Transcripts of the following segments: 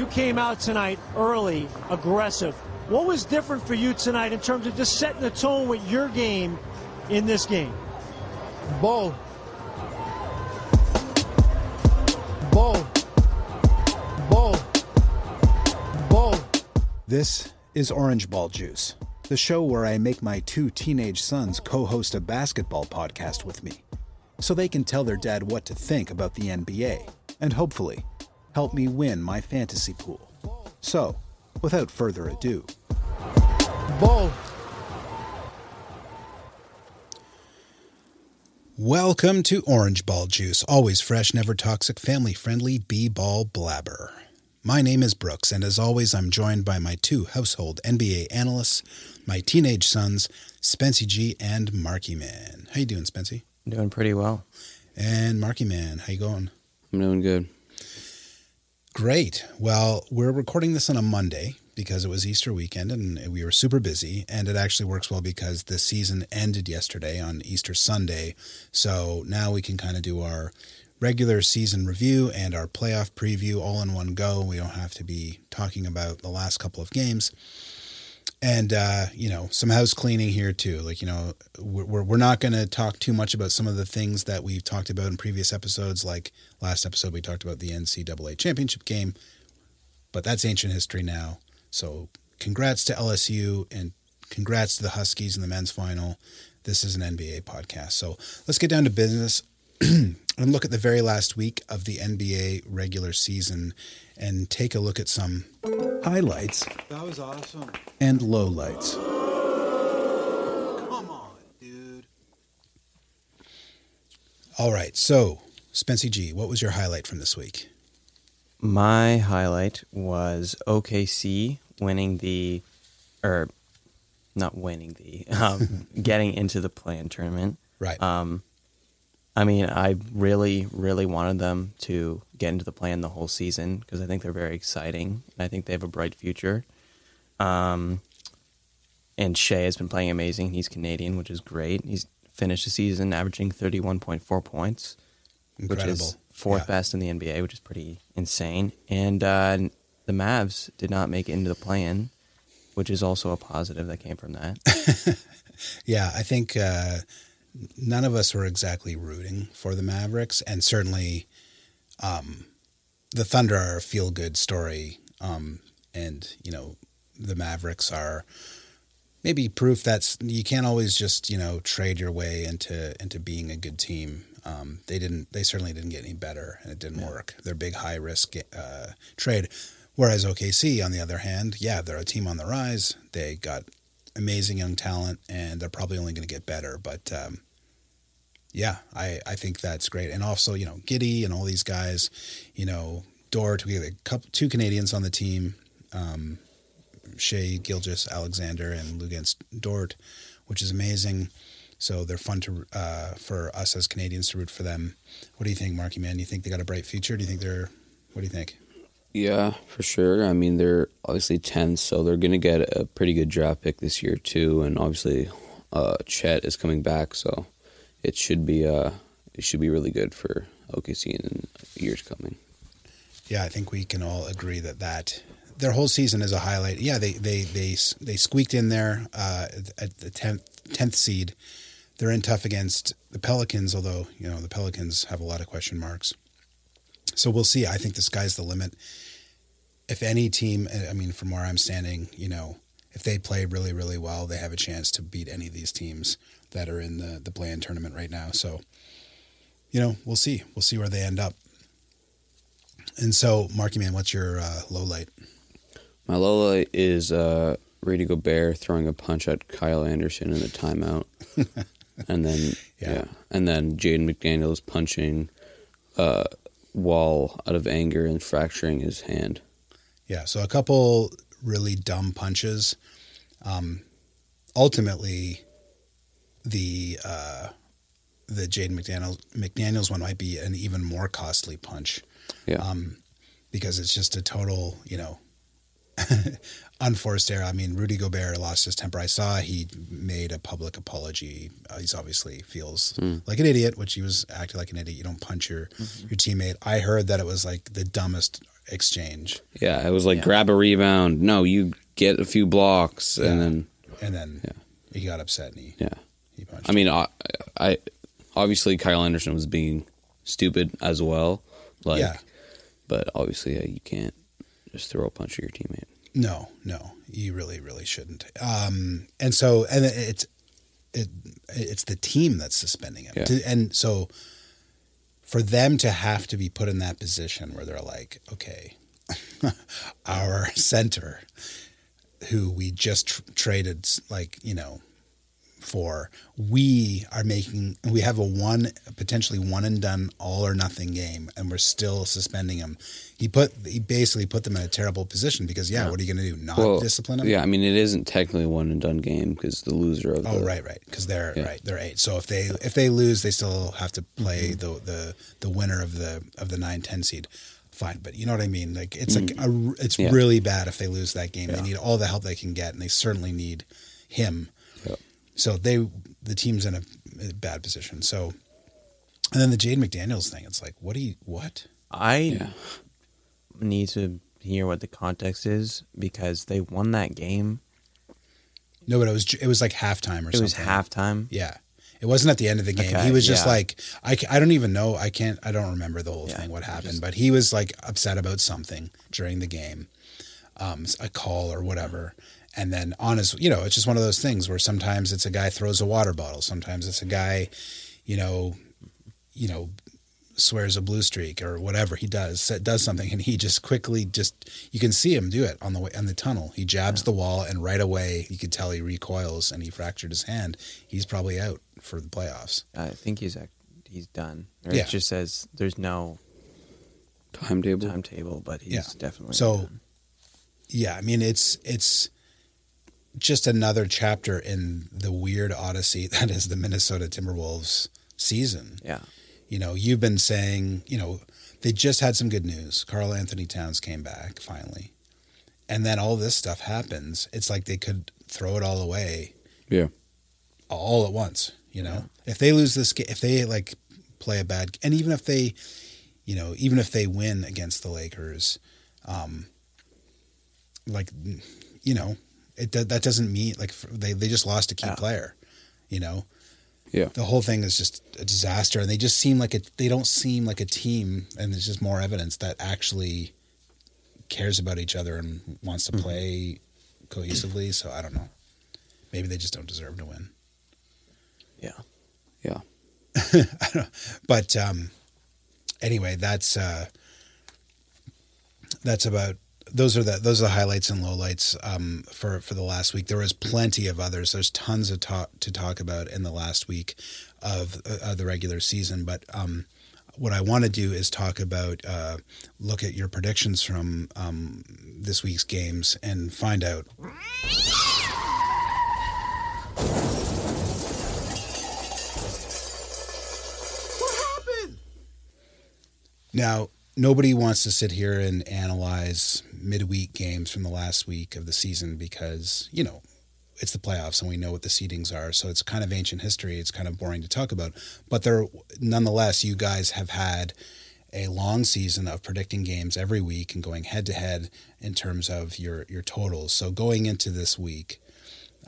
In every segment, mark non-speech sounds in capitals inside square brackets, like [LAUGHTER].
You came out tonight early, aggressive. What was different for you tonight in terms of just setting the tone with your game in this game? Ball. Ball. Ball. Ball. This is Orange Ball Juice, the show where I make my two teenage sons co host a basketball podcast with me so they can tell their dad what to think about the NBA and hopefully help me win my fantasy pool. So, without further ado, Ball. welcome to Orange Ball Juice, always fresh, never toxic, family friendly B ball blabber. My name is Brooks, and as always, I'm joined by my two household NBA analysts, my teenage sons, Spency G and Marky Man. How you doing, Spency? Doing pretty well. And Marky Man, how you going? I'm doing good. Great. Well, we're recording this on a Monday because it was Easter weekend and we were super busy. And it actually works well because the season ended yesterday on Easter Sunday. So now we can kind of do our regular season review and our playoff preview all in one go. We don't have to be talking about the last couple of games. And, uh, you know, some house cleaning here too. Like, you know, we're, we're not going to talk too much about some of the things that we've talked about in previous episodes. Like last episode, we talked about the NCAA championship game, but that's ancient history now. So congrats to LSU and congrats to the Huskies in the men's final. This is an NBA podcast. So let's get down to business [CLEARS THROAT] and look at the very last week of the NBA regular season and take a look at some highlights That was awesome. and lowlights. Come on, dude. All right. So, Spency G, what was your highlight from this week? My highlight was OKC winning the, or not winning the, [LAUGHS] um, getting into the play-in tournament. Right. Um, I mean, I really, really wanted them to get into the play-in the whole season because I think they're very exciting and I think they have a bright future. Um, and Shai has been playing amazing. He's Canadian, which is great. He's finished the season averaging 31.4 points. which is fourth Yeah. best in the NBA, which is pretty insane. And uh, the Mavs did not make it into the play-in, which is also a positive that came from that. [LAUGHS] Yeah, I think uh, none of us were exactly rooting for the Mavericks, and certainly um, the Thunder are a feel good story. Um, and, you know, the Mavericks are maybe proof that's you can't always just, you know, trade your way into into being a good team. Um, they didn't. They certainly didn't get any better, and it didn't work. They're a big high risk uh, trade. Whereas OKC, on the other hand, yeah, they're a team on the rise. They got amazing young talent, and they're probably only going to get better. But um, yeah, I, I think that's great. And also, you know, Giddey and all these guys, you know, Dort, we have a couple, two Canadians on the team, um, Shai Gilgeous-Alexander and Luguentz Dort, which is amazing. So they're fun to uh, for us as Canadians to root for them. What do you think, Marky Man? Do you think they got a bright future? Do you think they're? What do you think? Yeah, for sure. I mean, they're obviously 10th, so they're going to get a pretty good draft pick this year, too. And obviously, uh, Chet is coming back, so it should be uh, it should be really good for OKC in years coming. Yeah, I think we can all agree that that their whole season is a highlight. Yeah, they they they they squeaked in there uh, at the tenth tenth seed. They're in tough against the Pelicans, although you know the Pelicans have a lot of question marks. So we'll see. I think the sky's the limit. If any team, I mean, from where I'm standing, you know, if they play really really well, they have a chance to beat any of these teams that are in the the play-in tournament right now. So, you know, we'll see. We'll see where they end up. And so, Marky Man, what's your uh, low light? My low light is uh, Rudy Gobert throwing a punch at Kyle Anderson in the timeout, [LAUGHS] and then Yeah. yeah. and then Jaden McDaniels punching uh, Wall out of anger and fracturing his hand. Yeah, so a couple really dumb punches. Um, ultimately, the uh, the Jaden McDaniels McDaniels one might be an even more costly punch Yeah, um, because it's just a total, you know, [LAUGHS] unforced error. I mean, Rudy Gobert lost his temper. I saw he made a public apology. Uh, he's obviously feels like an idiot, which he was acting like an idiot. You don't punch your your teammate. I heard that it was like the dumbest exchange, Yeah, it was like Yeah. grab a rebound. No, you get a few blocks, and then and then Yeah. he got upset and he yeah. he punched. I mean, I, I obviously Kyle Anderson was being stupid as well. Like, Yeah. but obviously yeah, you can't just throw a punch at your teammate. No, no, you really, really shouldn't. Um, and so, and it's it, it's the team that's suspending him, Yeah. To- and so for them to have to be put in that position where they're like, okay, [LAUGHS] our center, who we just tr- traded, like you know, for we are making we have a one potentially one and done all or nothing game and we're still suspending him he put he basically put them in a terrible position because yeah, what are you going to do not discipline them? Yeah, I mean, it isn't technically a one and done game because the loser of oh the right right because they're Yeah. right they're eight so if they if they lose they still have to play Mm-hmm. the the the winner of the of the 9-10 seed fine but you know what i mean like it's like a, it's Mm-hmm. Yeah. really bad if they lose that game they need all the help they can get and they certainly need him Yep. so they the team's in a, a bad position so and then the Jade McDaniels thing, it's like, what do you, what? I Yeah. Need to hear what the context is because they won that game. No, but it was, it was like halftime or something. It was halftime. Yeah. It wasn't at the end of the game. Okay, he was just yeah. like, I, I don't even know. I can't, I don't remember the whole Yeah, thing, what happened, just- but he was like upset about something during the game, um, a call or whatever. And then on his, you know, it's just one of those things where sometimes it's a guy throws a water bottle. Sometimes it's a guy, you know, you know, swears a blue streak or whatever he does, does something. And he just quickly just, you can see him do it on the way, on the tunnel. He jabs the wall and right away you could tell he recoils and he fractured his hand. He's probably out for the playoffs. I think he's he's done. Or Yeah. It just says there's no timetable. timetable, but he's Yeah. definitely So- done. Yeah, I mean it's it's just another chapter in the weird odyssey [LAUGHS] that is the Minnesota Timberwolves season. yeah. You know, you've been saying, you know, they just had some good news. Karl Anthony Towns came back finally. And then all this stuff happens. It's like they could throw it all away Yeah. all at once, you know. If they lose this game, if they like play a bad and even if they, you know, even if they win against the Lakers, um like you know, it that that doesn't mean like they they just lost a key Yeah. player, you know. Yeah. The whole thing is just a disaster and they just seem like a they don't seem like a team and there's just more evidence that actually cares about each other and wants to play cohesively, so I don't know. Maybe they just don't deserve to win. Yeah. Yeah. [LAUGHS] but um, anyway, that's uh, that's about those are the those are the highlights and lowlights um, for for the last week. There was plenty of others. There's tons of talk to talk about in the last week of, uh, of the regular season, but. Um, what I want to do is talk about, uh, look at your predictions from um, this week's games and find out What happened? Now, nobody wants to sit here and analyze midweek games from the last week of the season because, you know, it's the playoffs and we know what the seedings are. So it's kind of ancient history. It's kind of boring to talk about. But there, nonetheless, you guys have had a long season of predicting games every week and going head to head in terms of your your totals. So going into this week,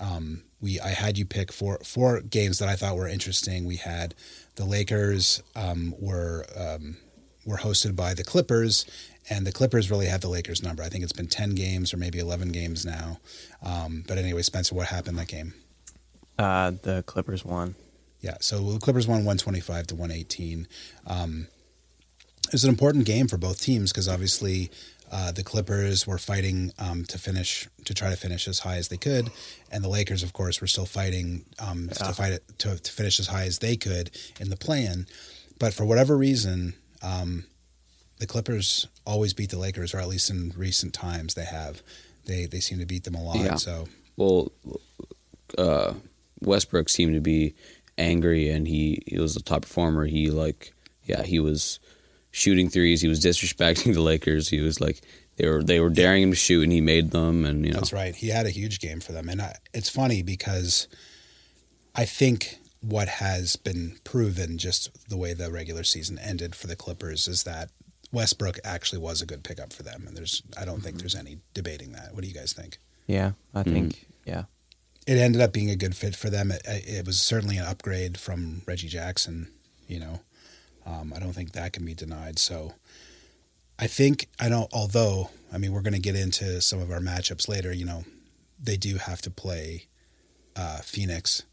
um, we I had you pick four four games that I thought were interesting. We had the Lakers um, were um, were hosted by the Clippers, and the Clippers really have the Lakers number. I think it's been ten games or maybe eleven games now. Um, but anyway, Spencer, what happened that game? Uh, the Clippers won. Yeah, so the Clippers won 125 to 118. Um, it was an important game for both teams because obviously uh, the Clippers were fighting um, to finish to try to finish as high as they could, and the Lakers, of course, were still fighting um, Yeah. to fight it to, to finish as high as they could in the play-in. But for whatever reason, um, the Clippers always beat the Lakers, or at least in recent times they have. They they seem to beat them a lot. Yeah. So Well, uh, Westbrook seemed to be angry, and he, he was the top performer. He like, yeah, he was shooting threes. He was disrespecting [LAUGHS] the Lakers. He was like, they were they were daring him to shoot, and he made them. And you know, That's right. He had a huge game for them, and I, it's funny because I think what has been proven, just the way the regular season ended for the Clippers, is that Westbrook actually was a good pickup for them, and there's I don't think there's any debating that. What do you guys think? Yeah, I think yeah. It ended up being a good fit for them. It, it was certainly an upgrade from Reggie Jackson. You know, um, I don't think that can be denied. So, I think I know. Although I mean, we're going to get into some of our matchups later. You know, they do have to play uh, Phoenix,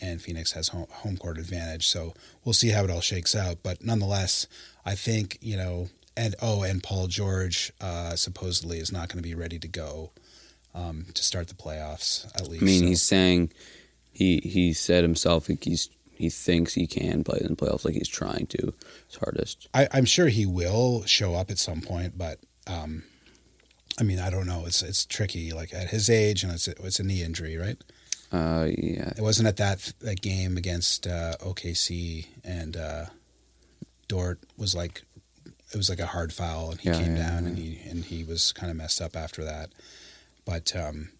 and Phoenix has home, home court advantage. So we'll see how it all shakes out. But nonetheless, I think you know, and oh, and Paul George uh, supposedly is not going to be ready to go um, to start the playoffs at least. I mean, So- he's saying he he said himself like he's he thinks he can play in the playoffs, like he's trying to his hardest. I, I'm sure he will show up at some point, but um, I mean, I don't know. It's it's tricky. Like at his age, and it's a, it's a knee injury, right? Uh, yeah, It wasn't at that that game against uh, OKC, and uh, Dort was like, it was like a hard foul, and he Yeah, came yeah, down, and he and he was kind of messed up after that. But um,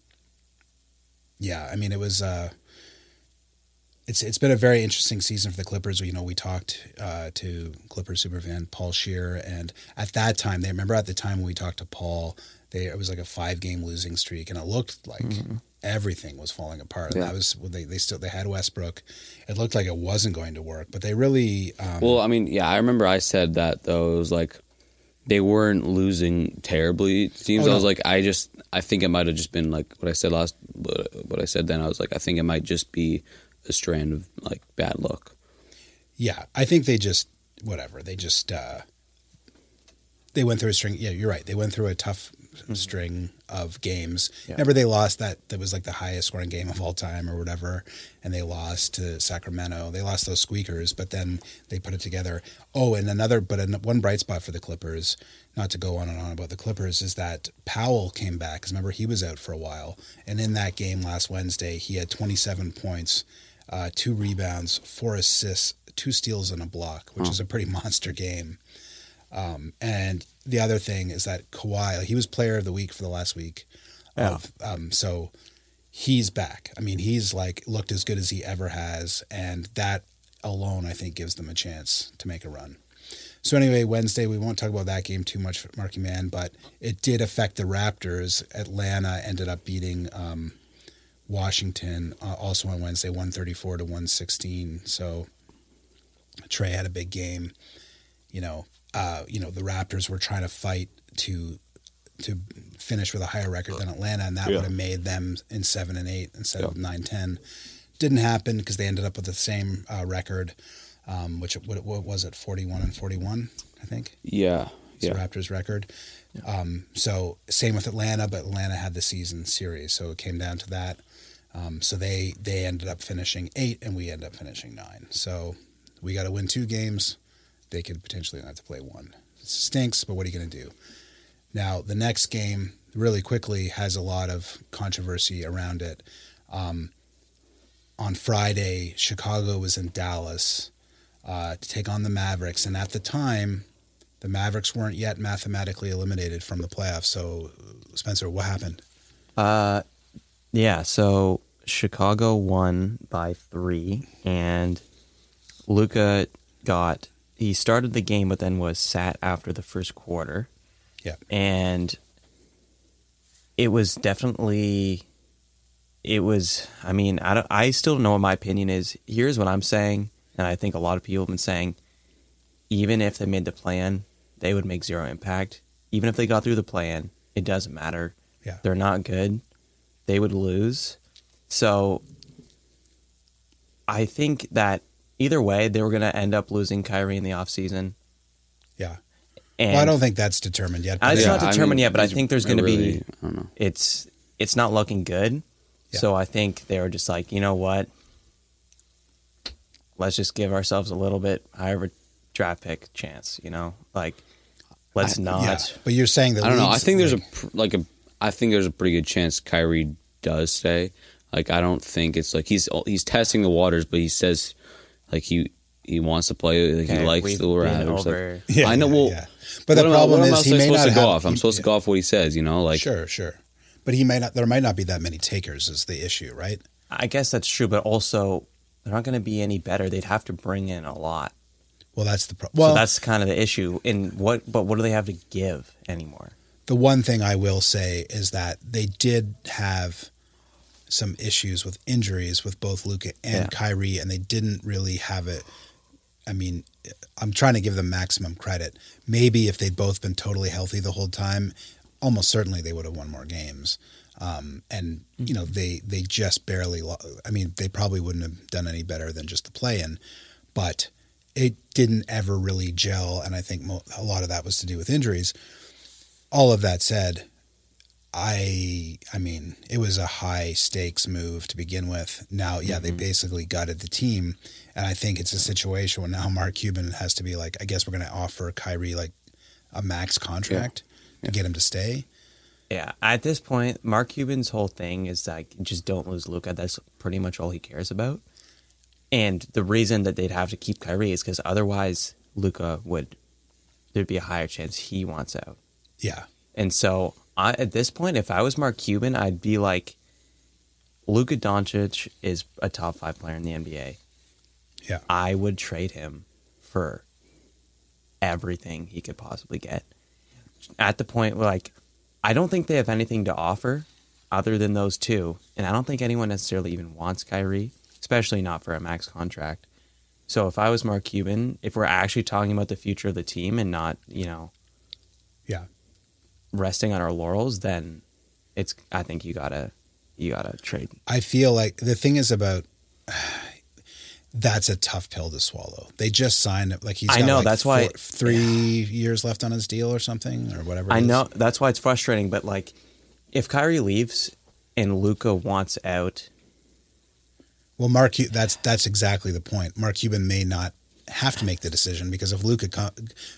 yeah, I mean, it was. Uh, it's it's been a very interesting season for the Clippers. You know, we talked uh, to Clippers superfan Paul Shear, and at that time, they remember at the time when we talked to Paul, they it was like a five game losing streak, and it looked like everything was falling apart. And Yeah. that was they they still they had Westbrook. It looked like it wasn't going to work, but they really um, Well, I mean, yeah, I remember I said that though. It was like they weren't losing terribly. It seems Oh, I was no. like, I just, I think it might have just been like what I said last. What, what I said then, I was like, I think it might just be a strand of like bad luck. Yeah, I think they just whatever. They just uh they went through a string. Yeah, you're right. They went through a tough string of games. Yeah. Remember, they lost that. That was like the highest scoring game of all time, or whatever. And they lost to Sacramento. They lost those squeakers, but then they put it together. Oh, and another, but an, one bright spot for the Clippers. Not to go on and on about the Clippers is that Powell came back. Because remember, he was out for a while, and in that game last Wednesday, he had 27 points uh, two rebounds, four assists, two steals, and a block, which is a pretty [LAUGHS] monster game. Um, and the other thing is that Kawhi, he was player of the week for the last week. Of, um, so he's back. I mean, he's like looked as good as he ever has, and that alone, I think, gives them a chance to make a run. So anyway, Wednesday we won't talk about that game too much, Marky Man, but it did affect the Raptors. Atlanta ended up beating um, Washington uh, also on Wednesday, one thirty four to one sixteen. So Trae had a big game. You know, uh, you know the Raptors were trying to fight to to finish with a higher record than Atlanta, and that Yeah. would have made them in seven and eight instead of nine ten. Didn't happen because they ended up with the same uh, record, um, which what, what was it, forty one and forty one, I think. Yeah, It's yeah. the Raptors record. Um, so same with Atlanta, but Atlanta had the season series, so it came down to that. Um, so they they ended up finishing eight, and we ended up finishing nine. So we got to win two games. They could potentially not have to play one. It stinks, but what are you going to do? Now the next game, really quickly, has a lot of controversy around it. Um, on Friday, Chicago was in Dallas uh, to take on the Mavericks, and at the time, the Mavericks weren't yet mathematically eliminated from the playoffs. So, Spencer, what happened? Uh, yeah. So Chicago won by three, and Luka got he started the game, but then was sat after the first quarter. Yeah. and it was definitely. It was. I mean, I don't, I still don't know what my opinion is. Here's what I'm saying, and I think a lot of people have been saying. Even if they made the play-in, they would make zero impact. Even if they got through the play-in, it doesn't matter. Yeah. They're not good. They would lose. So I think that either way, they were going to end up losing Kyrie in the offseason. Yeah. And well, I don't think that's determined yet. It's Yeah, not I determined mean, yet, but I think there's gonna be- really- I don't know. it's it's not looking good. Yeah. So I think they were just like, you know what? Let's just give ourselves a little bit higher draft pick chance, you know? Like let's I- not yeah. But you're saying that I don't know. I leagues- think there's like, a like a. I think there's a pretty good chance Kyrie does stay. Like I don't think it's like he's he's testing the waters, but he says like he he wants to play. Like Okay, he likes the where been at. It's like- over- Yeah, I know. yeah, Well, yeah. But the I- problem what am I is he may supposed not to go off. I'm he- supposed to go off what he says. You know, like sure, sure. But he might not. There might not be that many takers. Is the issue, right? I guess that's true, but also they're not going to be any better. They'd have to bring in a lot. Well, that's the problem. Well, so that's kind of the issue. In what, but what do they have to give anymore? the one thing I will say is that they did have some issues with injuries with both Luka and Yeah. Kyrie, and they didn't really have it. I mean, I'm trying to give them maximum credit. Maybe if they'd both been totally healthy the whole time, almost certainly they would have won more games. Um, and you know, they they just barely. Lo- I mean, they probably wouldn't have done any better than just the play-in, but it didn't ever really gel. And I think mo- a lot of that was to do with injuries all of that said, I I mean, it was a high stakes move to begin with. Now, yeah, they mm-hmm. basically gutted the team, and I think it's a situation where now Mark Cuban has to be like, I guess we're going to offer Kyrie like a max contract to get him to stay. Yeah, at this point, Mark Cuban's whole thing is like just don't lose Luka. That's pretty much all he cares about. And the reason that they'd have to keep Kyrie is because otherwise Luka would there'd be a higher chance he wants out. Yeah, And so I, at this point, if I was Mark Cuban, I'd be like, Luka Doncic is a top five player in the NBA. yeah, I would trade him for everything he could possibly get. At the point where, like, I don't think they have anything to offer other than those two. And I don't think anyone necessarily even wants Kyrie, especially not for a max contract. So if I was Mark Cuban, if we're actually talking about the future of the team and not, you know. Resting on our laurels, then it's, I think you gotta, you gotta trade. I feel like the thing is about [SIGHS] that's a tough pill to swallow. They just signed like he's. I know, like that's why- four- three years left on his deal or something or whatever. I know that's why it's frustrating, but like, if Kyrie leaves and Luka wants out, Well, Mark, that's that's exactly the point. Mark Cuban may not have to make the decision because if Luka co-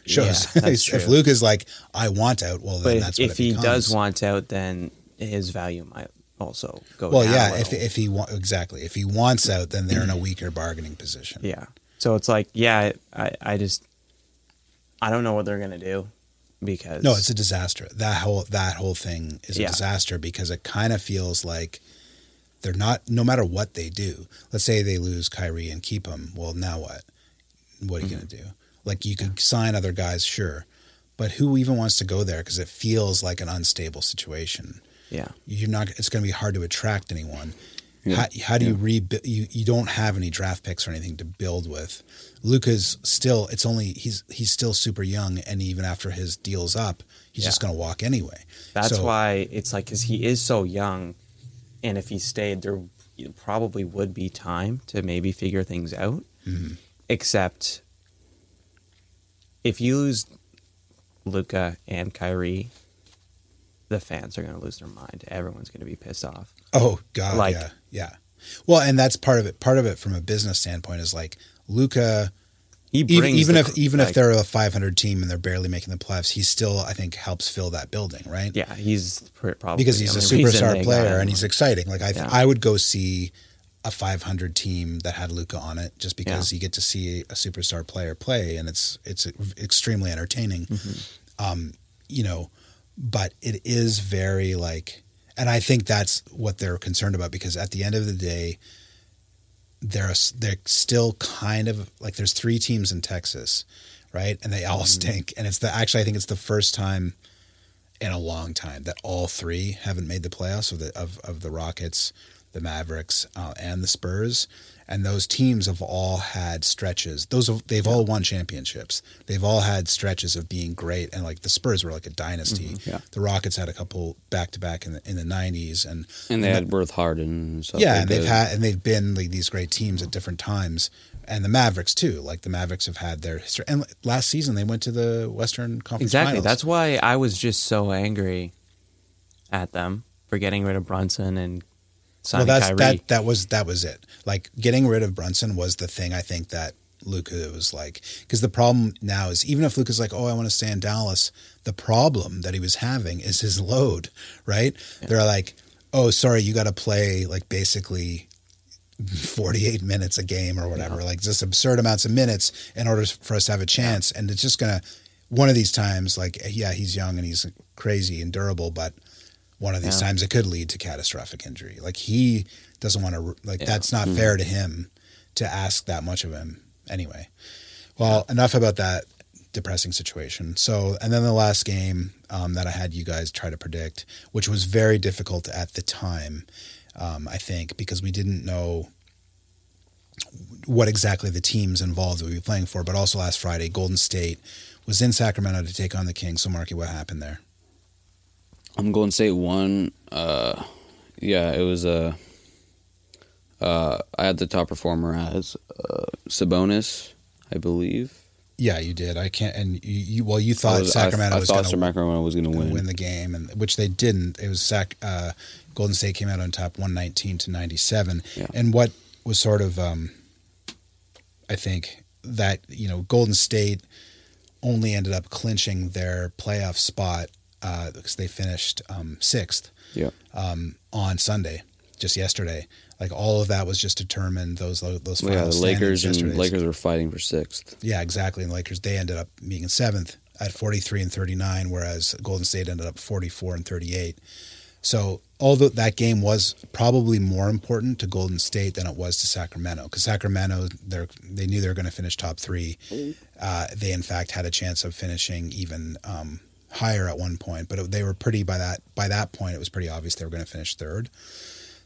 shows, Yeah, [LAUGHS] if true. Luka's like, I want out, well, then but if, that's what if he does want out, then his value might also go. well, yeah, if if he wa- exactly if he wants out, then they're in a weaker bargaining position. yeah, so it's like, yeah, I, I just, I don't know what they're gonna do because No, it's a disaster. That whole that whole thing is a Yeah. disaster because it kind of feels like they're not. No matter what they do, let's say they lose Kyrie and keep him. Well, now what? What are you going to do? Like you could sign other guys, sure, but who even wants to go there? Because it feels like an unstable situation. yeah, You're not. It's going to be hard to attract anyone. Yeah. How, how do you rebuild? You you don't have any draft picks or anything to build with. Luka's still. It's only he's he's still super young, and even after his deal's up, he's Yeah. just going to walk anyway. that's So- why it's like because he is so young, and if he stayed, there probably would be time to maybe figure things out. Mm-hmm. Except if you lose Luka and Kyrie, the fans are going to lose their mind. Everyone's going to be pissed off. Oh God, Like- yeah, yeah. Well, and that's part of it. Part of it from a business standpoint is like Luka. He Even, brings even the if even if they're a 500 team and they're barely making the playoffs, he still I think helps fill that building, right? yeah, he's probably because he's a superstar player and he's exciting. Like I, Yeah. I would go see a 500 team that had Luka on it just because you get to see a superstar player play and it's it's extremely entertaining. Mm-hmm. Um, you know, but it is very like, and I think that's what they're concerned about because at the end of the day, they're they're still kind of like there's three teams in Texas, right? And they all stink. And it's the actually I think it's the first time in a long time that all three haven't made the playoffs of the of, of the Rockets, the Mavericks, uh, and the Spurs. And those teams have all had stretches. Those have, they've all won championships. They've all had stretches of being great. And like the Spurs were like a dynasty. yeah. The Rockets had a couple back to back in the in the nineties, and And they had Worth Harden and stuff. yeah, like and they've that. had and they've been like these great teams at different times, and the Mavericks too. Like the Mavericks have had their history. And last season they went to the Western Conference. exactly. Finals. That's why I was just so angry at them for getting rid of Brunson and well, signing that's Kyrie. that. That was that was it. Like getting rid of Brunson was the thing. I think that Luka was like because the problem now is even if Luka's like, oh, I want to stay in Dallas, the problem that he was having is his load. Right? They're like, oh, sorry, you got to play like basically 48 minutes a game or whatever, like just absurd amounts of minutes in order for us to have a chance. And it's just going to, one of these times, like, yeah, he's young and he's crazy and durable, but one of these Yeah. times it could lead to catastrophic injury. Like, he doesn't want to, like, Yeah. that's not fair to him to ask that much of him anyway. Well, enough about that depressing situation. So, and then the last game um, that I had you guys try to predict, which was very difficult at the time, um, I think, because we didn't know what exactly the teams involved would be playing for. But also last Friday, Golden State was in Sacramento to take on the Kings. So, Marky, what happened there? I'm going to say one. Uh, yeah, it was a. Uh, I had the top performer as uh, Sabonis, I believe. Yeah, you did. I can't. And you, you well, you thought was- Sacramento I, I was thought going to Sacramento was going to win. win. the game, and which they didn't. It was Sac. Uh, Golden State came out on top, one nineteen to ninety seven. Yeah. And what was sort of, um, I think that you know, Golden State only ended up clinching their playoff spot uh, because they finished um, sixth Yeah, um, on Sunday, just yesterday. Like all of that was just determined. Those those Well, yeah. The Lakers and Lakers were fighting for sixth. yeah, exactly. And the Lakers they ended up being in seventh at 43 and 39, whereas Golden State ended up 44 and 38. So although that game was probably more important to Golden State than it was to Sacramento, because Sacramento they they knew they were going to finish top three. Uh, they in fact had a chance of finishing even um, higher at one point, but it, they were pretty by that by that point it was pretty obvious they were going to finish third.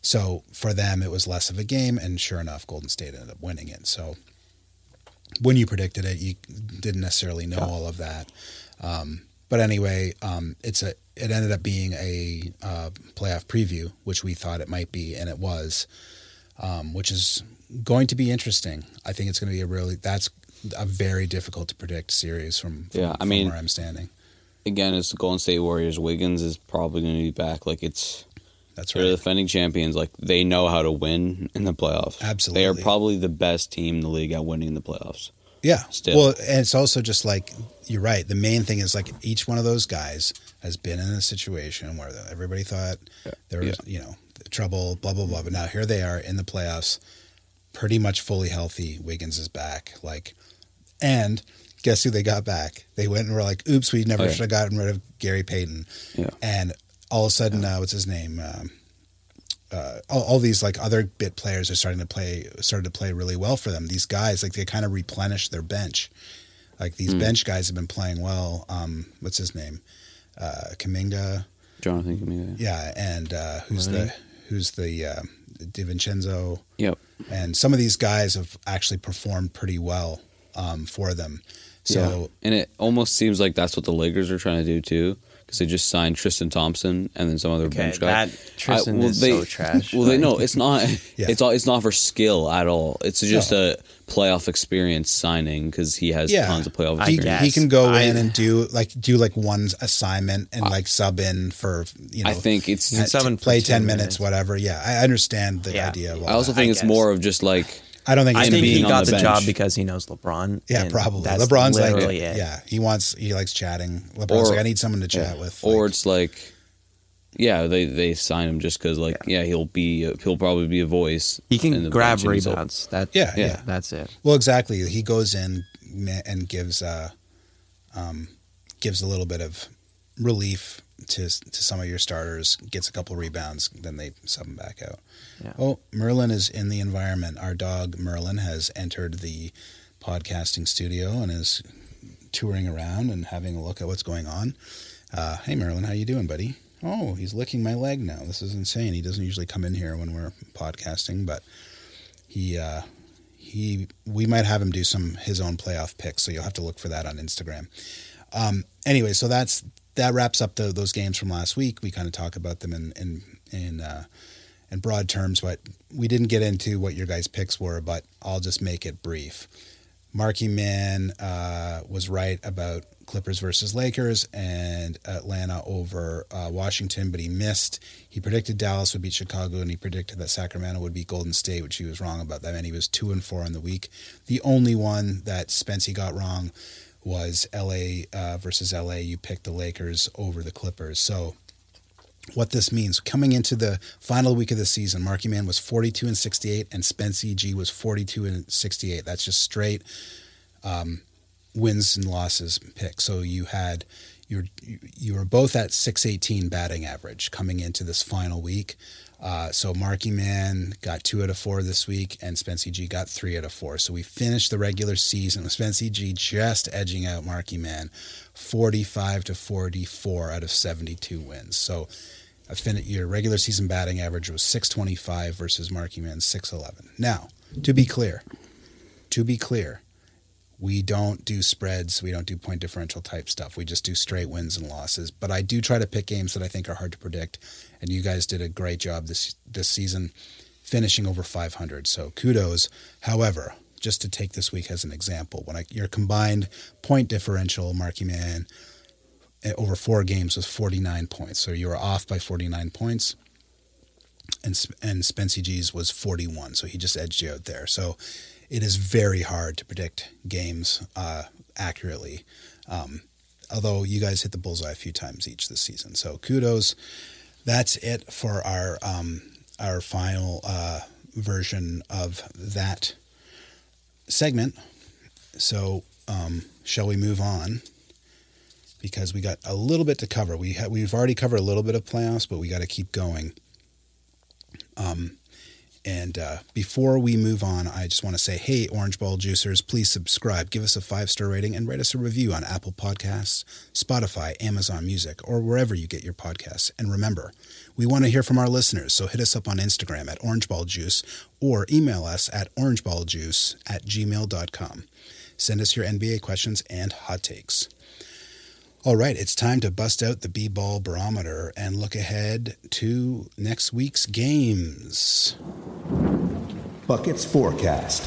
So for them it was less of a game, and sure enough, Golden State ended up winning it. So when you predicted it, you didn't necessarily know all of that. Um, but anyway, um, it's a it ended up being a uh, playoff preview, which we thought it might be, and it was, um, which is going to be interesting. I think it's going to be a really that's a very difficult to predict series from, from Yeah, I from mean- where I'm standing. Again, it's the Golden State Warriors. Wiggins is probably going to be back. Like it's That's right. they're the defending champions. Like they know how to win in the playoffs. Absolutely, they are probably the best team in the league at winning the playoffs. Yeah. Still. Well, and it's also just like you're right. The main thing is like each one of those guys has been in a situation where everybody thought there was, you know, trouble, blah blah blah. But now here they are in the playoffs, pretty much fully healthy. Wiggins is back. Like, and guess who they got back? They went and were like, "Oops, we never Oh, yeah. should have gotten rid of Gary Payton." Yeah. And all of a sudden, uh, what's his name? Um, uh, all, all these like other bit players are starting to play started to play really well for them. These guys like they kind of replenished their bench. Like these bench guys have been playing well. Um, what's his name? Uh, Kaminga, Jonathan Kuminga. yeah, and uh, who's the who's the uh, DiVincenzo, Yep. and some of these guys have actually performed pretty well um, for them. So yeah. and it almost seems like that's what the Lakers are trying to do too, because they just signed Tristan Thompson and then some other Okay, bench guy. that Tristan well, is they- so trash. Well, they Like- know it's not. [LAUGHS] Yeah. It's all. It's not for skill at all. It's just No. a playoff experience signing because he has yeah, tons of playoff I he, experience. he can go I- in and do like do like one assignment and like sub in for you know I think it's. You can sub to in for play 10 minutes, minutes. whatever. Yeah, I understand the Yeah. idea of all I also that. think I it's guess. more of just like I don't think I think he being be on got the the, job because he knows LeBron. Yeah, and probably. that's LeBron's like, literally it. yeah, he wants, he likes chatting. LeBron's Or- like, I need someone to chat Yeah. with. or Like, it's like, yeah, they they sign him just because like yeah. he'll be he'll probably be a voice. He in can the grab bench and he's- rebounds. That Yeah, yeah. that's it. well, exactly. He goes in and gives, uh, um, gives a little bit of relief to to some of your starters. Gets a couple rebounds, then they sub him back out. Yeah. Oh, Merlin is in the environment. Our dog Merlin has entered the podcasting studio and is touring around and having a look at what's going on. Uh, hey Merlin, how you doing, buddy? Oh, he's licking my leg now. This is insane. He doesn't usually come in here when we're podcasting, but he uh, he we might have him do some his own playoff picks. So you'll have to look for that on Instagram. Um, anyway, so that's that wraps up the, those games from last week. We kind of talk about them in in in, uh, in broad terms, but we didn't get into what your guys' picks were. But I'll just make it brief. Marky Man uh, was right about Clippers versus Lakers and Atlanta over uh, Washington, but he missed. He predicted Dallas would beat Chicago, and he predicted that Sacramento would beat Golden State, which he was wrong about. That meant he was two and four in the week. The only one that Spency got wrong was L.A. Uh, versus L.A. You picked the Lakers over the Clippers, so what this means. Coming into the final week of the season, Marky Man was 42 and 68, and Spency G was 42 and 68. That's just straight um, wins and losses pick. So you had you're you were both at 618 batting average coming into this final week. Uh, so Marky Man got two out of four this week, and Spency G got three out of four. So we finished the regular season with Spency G just edging out Marky Man, 45 to 44 out of 72 wins. So I fin- your regular season batting average was 625 versus Marky Man 611. Now, to be clear, to be clear, we don't do spreads. We don't do point differential type stuff. We just do straight wins and losses. But I do try to pick games that I think are hard to predict. And you guys did a great job this this season, finishing over 500. So kudos. However, just to take this week as an example, when I, your combined point differential, Marky Man, over four games was 49 points. So you were off by 49 points. And, and Spency G's was 41. So he just edged you out there. So it is very hard to predict games uh, accurately. Um, although you guys hit the bullseye a few times each this season, so kudos. That's it for our um, our final uh, version of that segment. So um, shall we move on? Because we got a little bit to cover. We ha- we've already covered a little bit of playoffs, but we got to keep going. Um, and uh, before we move on, I just want to say, hey, Orange Ball Juicers, please subscribe, give us a five star rating, and write us a review on Apple Podcasts, Spotify, Amazon Music, or wherever you get your podcasts. And remember, we want to hear from our listeners, so hit us up on Instagram at Orange Ball Juice or email us at orangeballjuice at gmail.com. Send us your NBA questions and hot takes. All right, it's time to bust out the B ball barometer and look ahead to next week's games. Buckets forecast.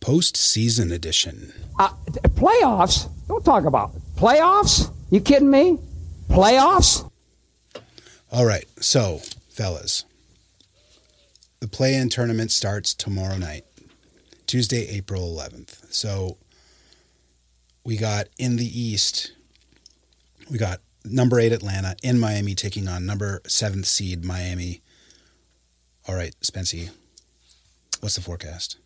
Postseason edition. Uh, playoffs? Don't talk about it. playoffs. You kidding me? Playoffs? All right, so, fellas, the play in tournament starts tomorrow night, Tuesday, April 11th. So, we got in the East, we got number eight Atlanta in Miami taking on number seventh seed Miami. All right, Spency, what's the forecast?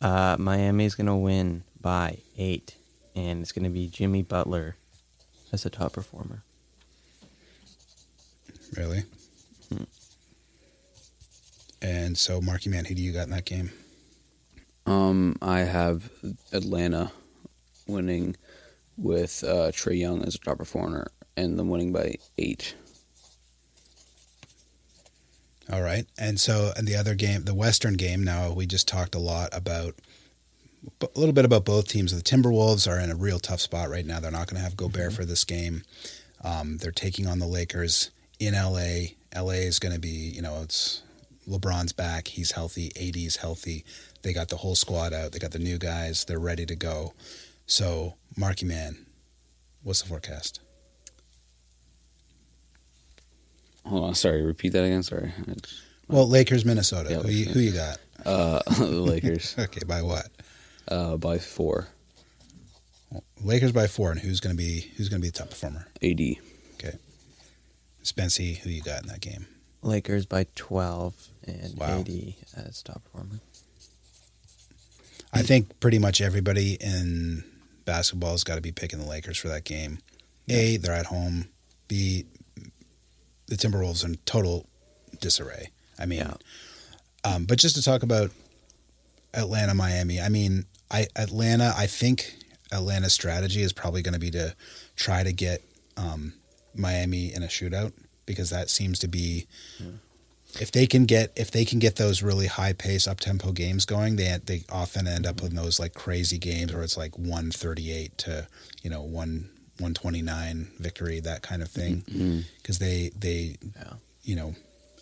Uh, Miami's going to win by eight, and it's going to be Jimmy Butler as the top performer. Really? And so, Marky Man, who do you got in that game? Um, I have Atlanta winning with uh, Trae Young as a top performer and them winning by eight. All right. And so, and the other game, the Western game, now we just talked a lot about, a little bit about both teams. The Timberwolves are in a real tough spot right now. They're not going to have Gobert for this game. Um, they're taking on the Lakers in LA. LA is going to be, you know, it's LeBron's back. He's healthy. AD's healthy. They got the whole squad out. They got the new guys. They're ready to go. So, Marky Man, what's the forecast? Hold on, sorry, repeat that again. Sorry. Well, Lakers, Minnesota. Yeah, who, you, who you got? Uh, [LAUGHS] the Lakers [LAUGHS] Okay, by what? uh, by four. Lakers by four, and who's going to be who's going to be the top performer? AD. Okay, Spency, who you got in that game? Lakers by 12, and Wow. AD as top performer. I think pretty much everybody in basketball has got to be picking the Lakers for that game. A, they're at home. B, the Timberwolves are in total disarray. I mean, Yeah. um, but just to talk about Atlanta, Miami. I mean, I Atlanta. I think Atlanta's strategy is probably going to be to try to get um, Miami in a shootout because that seems to be if they can get if they can get those really high pace up tempo games going, they they often end up in those like crazy games where it's like one thirty eight to you know one one twenty nine victory that kind of thing. Because they they Yeah. you know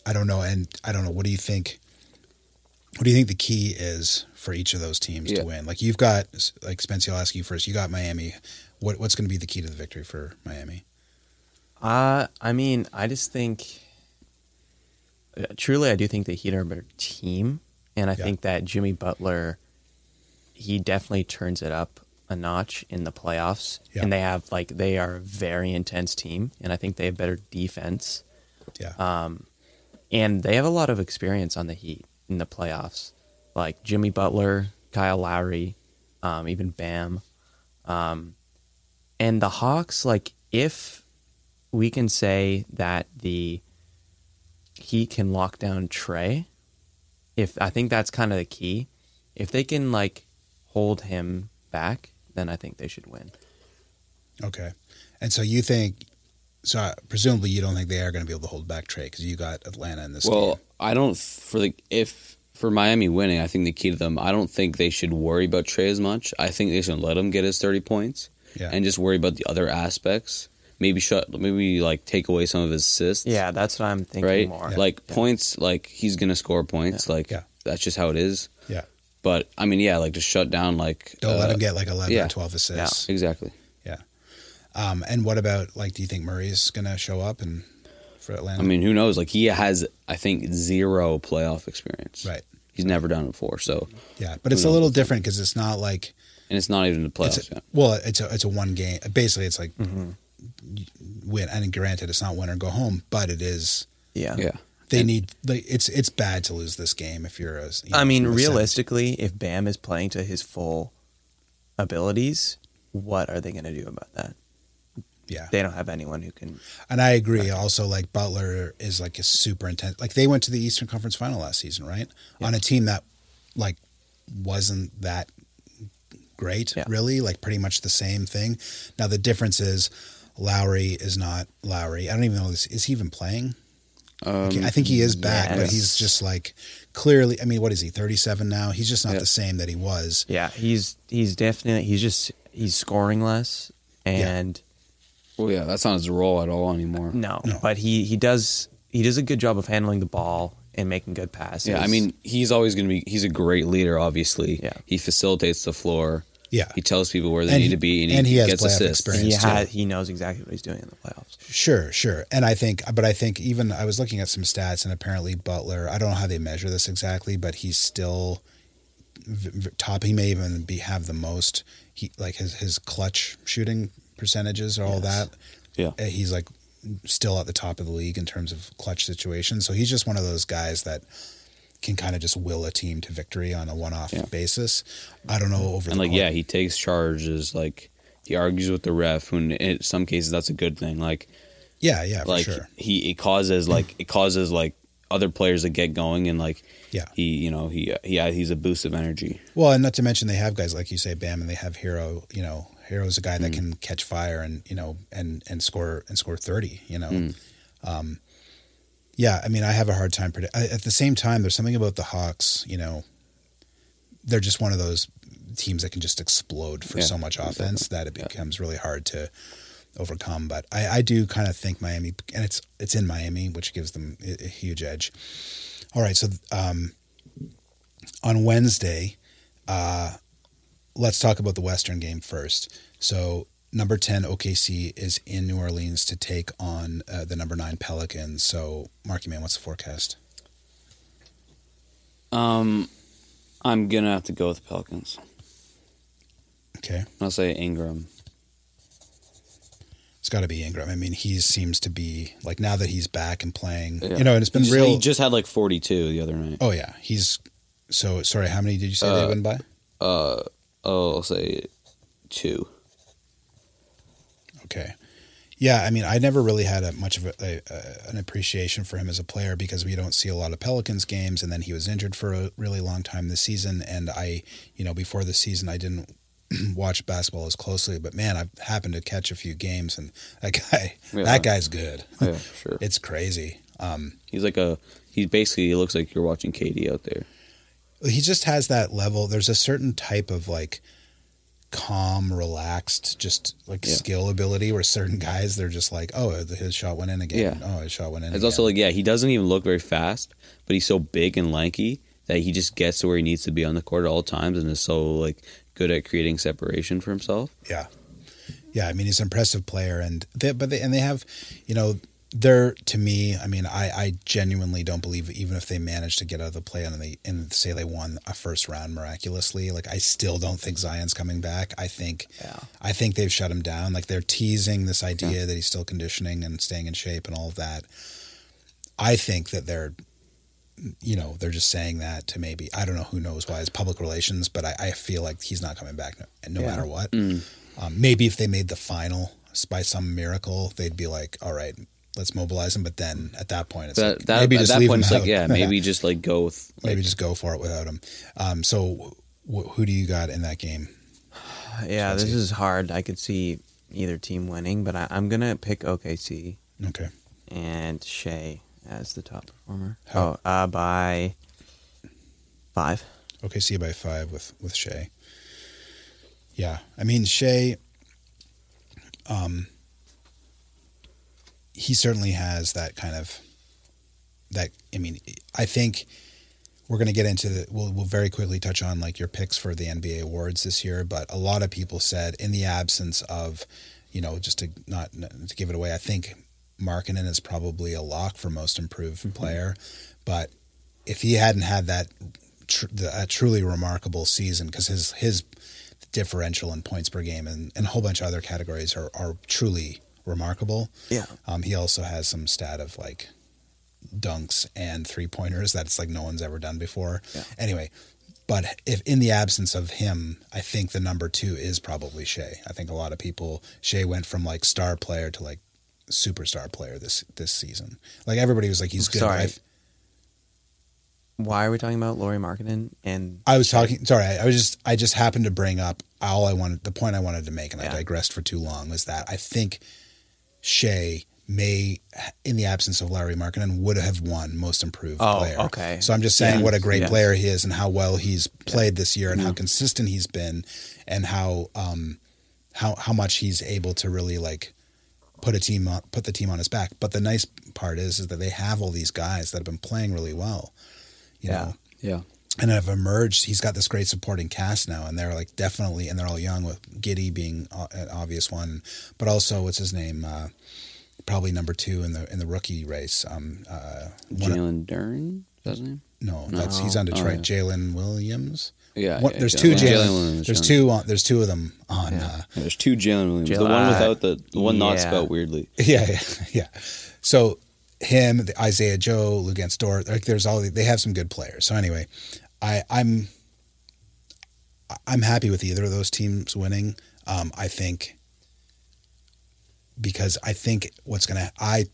I don't know. And I don't know. What do you think what do you think the key is for each of those teams Yeah. to win? Like you've got like Spencer I'll ask you first. You got Miami. What what's going to be the key to the victory for Miami? Uh, I mean, I just think, truly, I do think the Heat are a better team, and I Yeah. think that Jimmy Butler, he definitely turns it up a notch in the playoffs, Yeah. and they have like they are a very intense team, and I think they have better defense, yeah Um, and they have a lot of experience on the Heat in the playoffs, like Jimmy Butler, Kyle Lowry, um, even Bam. Um, And the Hawks, like, if we can say that the Heat can lock down Trae, if I think that's kind of the key. If they can like hold him back, then I think they should win. Okay. And so you think, so uh, presumably you don't think they are going to be able to hold back Trae because you got Atlanta in this game. Well, game. I don't for the if for Miami winning, I think the key to them. I don't think they should worry about Trae as much. I think they should let him get his thirty points Yeah. and just worry about the other aspects. Maybe shut, maybe like take away some of his assists. Yeah, that's what I'm thinking right. more. Like points, like he's gonna score points. Like Yeah. that's just how it is. Yeah. But I mean, yeah, like just shut down. Like Don't let uh, him get like 11 yeah. or 12 assists. Yeah. Exactly. Yeah. Um, and what about, like, do you think Murray's going to show up and for Atlanta? I mean, who knows? Like he has, I think, zero playoff experience. right. He's never done it before. So, Yeah. But it's Who a little different because it's not like, and it's not even the playoffs it's a, yet. well, it's a, it's a one game. Basically, it's like Mm-hmm. Win. I mean, granted, it's not win or go home, but it is. yeah. Yeah. They And- need like it's it's bad to lose this game if you're a. you I mean, a seven- realistically, if Bam is playing to his full abilities, what are they going to do about that? Yeah, They don't have anyone who can. and I agree. Also, like Butler is like a super intense. Like they went to the Eastern Conference Final last season, right? On a team that like wasn't that great, Yeah. really. Like pretty much the same thing. Now the difference is Lowry is not Lowry. I don't even know is, is he even playing. Um, I think he is back, but he's just like clearly. I mean, what is he? Thirty-seven now. He's just not Yeah. the same that he was. Yeah, he's he's definitely he's just he's scoring less, and Well, yeah, that's not his role at all anymore. no, No. but he he does he does a good job of handling the ball and making good passes. Yeah, I mean, he's always going to be. He's a great leader. Obviously, Yeah. He facilitates the floor. Yeah, He tells people where they And need he- to be, and he, and he has gets playoff assists. experience. he too. has he knows exactly what he's doing in the playoffs. Sure, sure. And I think, but I think even I was looking at some stats, and apparently Butler, I don't know how they measure this exactly, but he's still v- v- top. He may even be have the most. He like his his clutch shooting percentages, or all Yes. that. Yeah. Uh, he's like still at the top of the league in terms of clutch situations. So he's just one of those guys that can kind of just will a team to victory on a one-off Yeah. basis. I don't know over and like, yeah, he takes charges. Like, he argues with the ref. When in some cases, that's a good thing. Like, yeah, yeah, for like sure. he it causes like it causes like other players to get going, and like Yeah. he you know he yeah he's a boost of energy. Well, and not to mention they have guys like you say, Bam, and they have Herro. You know, Herro's a guy Hmm. that can catch fire and you know and and score and score thirty. You know, Hmm. um, yeah. I mean, I have a hard time predict. At the same time, there's something about the Hawks. You know, they're just one of those teams that can just explode for Yeah, so much offense that it Yeah. becomes really hard to overcome. But I, I do kind of think Miami, and it's it's in Miami, which gives them a, a huge edge. All right, so um, on Wednesday, uh, let's talk about the Western game first. So number ten OKC is in New Orleans to take on uh, the number nine Pelicans. So Marky man, what's the forecast? Um, I'm gonna have to go with the Pelicans. Okay, I'll say Ingram. it's got to be Ingram. I mean, he seems to be like now that he's back and playing. Yeah. You know, and it's been he just, real. He just had like 42 the other night. oh yeah, he's so sorry. How many did you say they Uh, win by? Uh, oh, I'll say two. Okay. Yeah, I mean, I never really had a, much of a, a, an appreciation for him as a player because we don't see a lot of Pelicans games, and then he was injured for a really long time this season. And I, you know, before the season, I didn't [CLEARS THROAT] watch basketball as closely, but man, I've happened to catch a few games, and that guy, [LAUGHS] Yeah. that guy's good. [LAUGHS] Yeah, sure. It's crazy. Um, He's like a. He basically he looks like you're watching KD out there. he just has that level. There's a certain type of like calm, relaxed, just like Yeah. skill ability where certain guys they're just like, oh, his shot went in again. Yeah. Oh, his shot went in. It's again. also like yeah, he doesn't even look very fast, but he's so big and lanky that he just gets to where he needs to be on the court at all times, and is so like good at creating separation for himself. Yeah, yeah. I mean, he's an impressive player, and they, but they and they have, you know, they're to me. I mean, I I genuinely don't believe even if they manage to get out of the play and they and say they won a first round miraculously, like I still don't think Zion's coming back. I think Yeah. I think they've shut him down. Like they're teasing this idea that he's still conditioning and staying in shape and all of that. I think that they're you know, they're just saying that to maybe I don't know who knows why it's public relations, but I, I feel like he's not coming back no, no Yeah. matter what. Mm. Um, maybe if they made the final by some miracle, they'd be like, all right, let's mobilize them. But then at that point, it's That, like, that, maybe at just that leave point, him it's like yeah, [LAUGHS] maybe just like go with like, maybe just go for it without him. Um, so wh- who do you got in that game? [SIGHS] Yeah, this Swansea. is hard. I could see either team winning, but I, I'm gonna pick OKC Okay. and Shai as the top performer. How- Oh, uh, by five. Okay, see you by five with with Shai. Yeah, I mean Shai. Um, he certainly has that kind of that. I mean, I think we're going to get into the. We'll we'll very quickly touch on like your picks for the NBA awards this year, but a lot of people said in the absence of, you know, just to not to give it away, I think Markkanen is probably a lock for most improved mm-hmm. player, but if he hadn't had that tr- the, a truly remarkable season because his his differential in points per game and, and a whole bunch of other categories are, are truly remarkable. Yeah. Um, he also has some stat of like dunks and three pointers that's like no one's ever done before. Yeah. Anyway, but if in the absence of him, I think the number two is probably Shai. I think a lot of people Shai went from like star player to like superstar player this this season. Like everybody was like he's good. Sorry. I've- Why are we talking about Lauri Markkanen and I was talking. Sorry, I, I was just. I just happened to bring up all I wanted. The point I wanted to make, and I digressed for too long, was that I think Shai may, in the absence of Larry Markkanen, would have won Most Improved Oh, Player. okay. So I'm just saying Yeah. what a great Yes. player he is, and how well he's played this year, and how consistent he's been, and how um how how much he's able to really like put a team on, put the team on his back. But the nice part is is that they have all these guys that have been playing really well. You Yeah. know, yeah. And have emerged. He's got this great supporting cast now, and they're like definitely, and they're all young with Giddey being an obvious one, but also what's his name, uh, probably number two in the in the rookie race. Um, uh, Jalen Duren, is that his name? no, that's he's on Oh, Detroit. yeah. Jalen Williams. Yeah, What- yeah, there's Jalen- two Jalen Jalen. Williams, there's two. On, there's two of them on. Yeah. Uh, Yeah, there's two Jalen Williams. the one without the, the one not spelled weirdly. [LAUGHS] Yeah, yeah, [LAUGHS] yeah. So him, the Isaiah Joe, Luguentz Dort, like there's all they have some good players. So anyway, I, I'm I'm happy with either of those teams winning. Um, I think because I think what's gonna I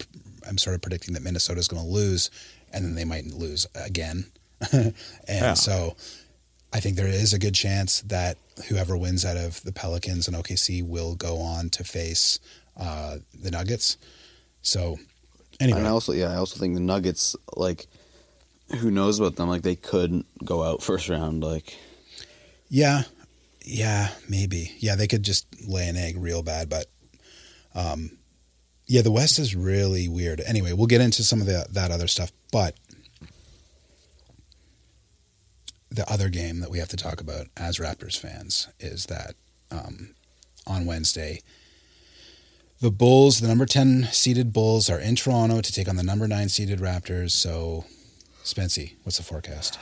I'm sort of predicting that Minnesota's gonna lose, and then they might lose again, [LAUGHS] and Yeah. so. I think there is a good chance that whoever wins out of the Pelicans and OKC will go on to face uh, the Nuggets. So, anyway, And I also, yeah, I also think the Nuggets, like, who knows about them? Like, they could go out first round. Like, yeah, yeah, maybe, yeah, they could just lay an egg real bad, but, um, yeah, the West is really weird. Anyway, we'll get into some of the, that other stuff, but the other game that we have to talk about as Raptors fans is that um, on Wednesday, the Bulls, the number 10 seeded Bulls, are in Toronto to take on the number 9 seeded Raptors. So, Spency, what's the forecast?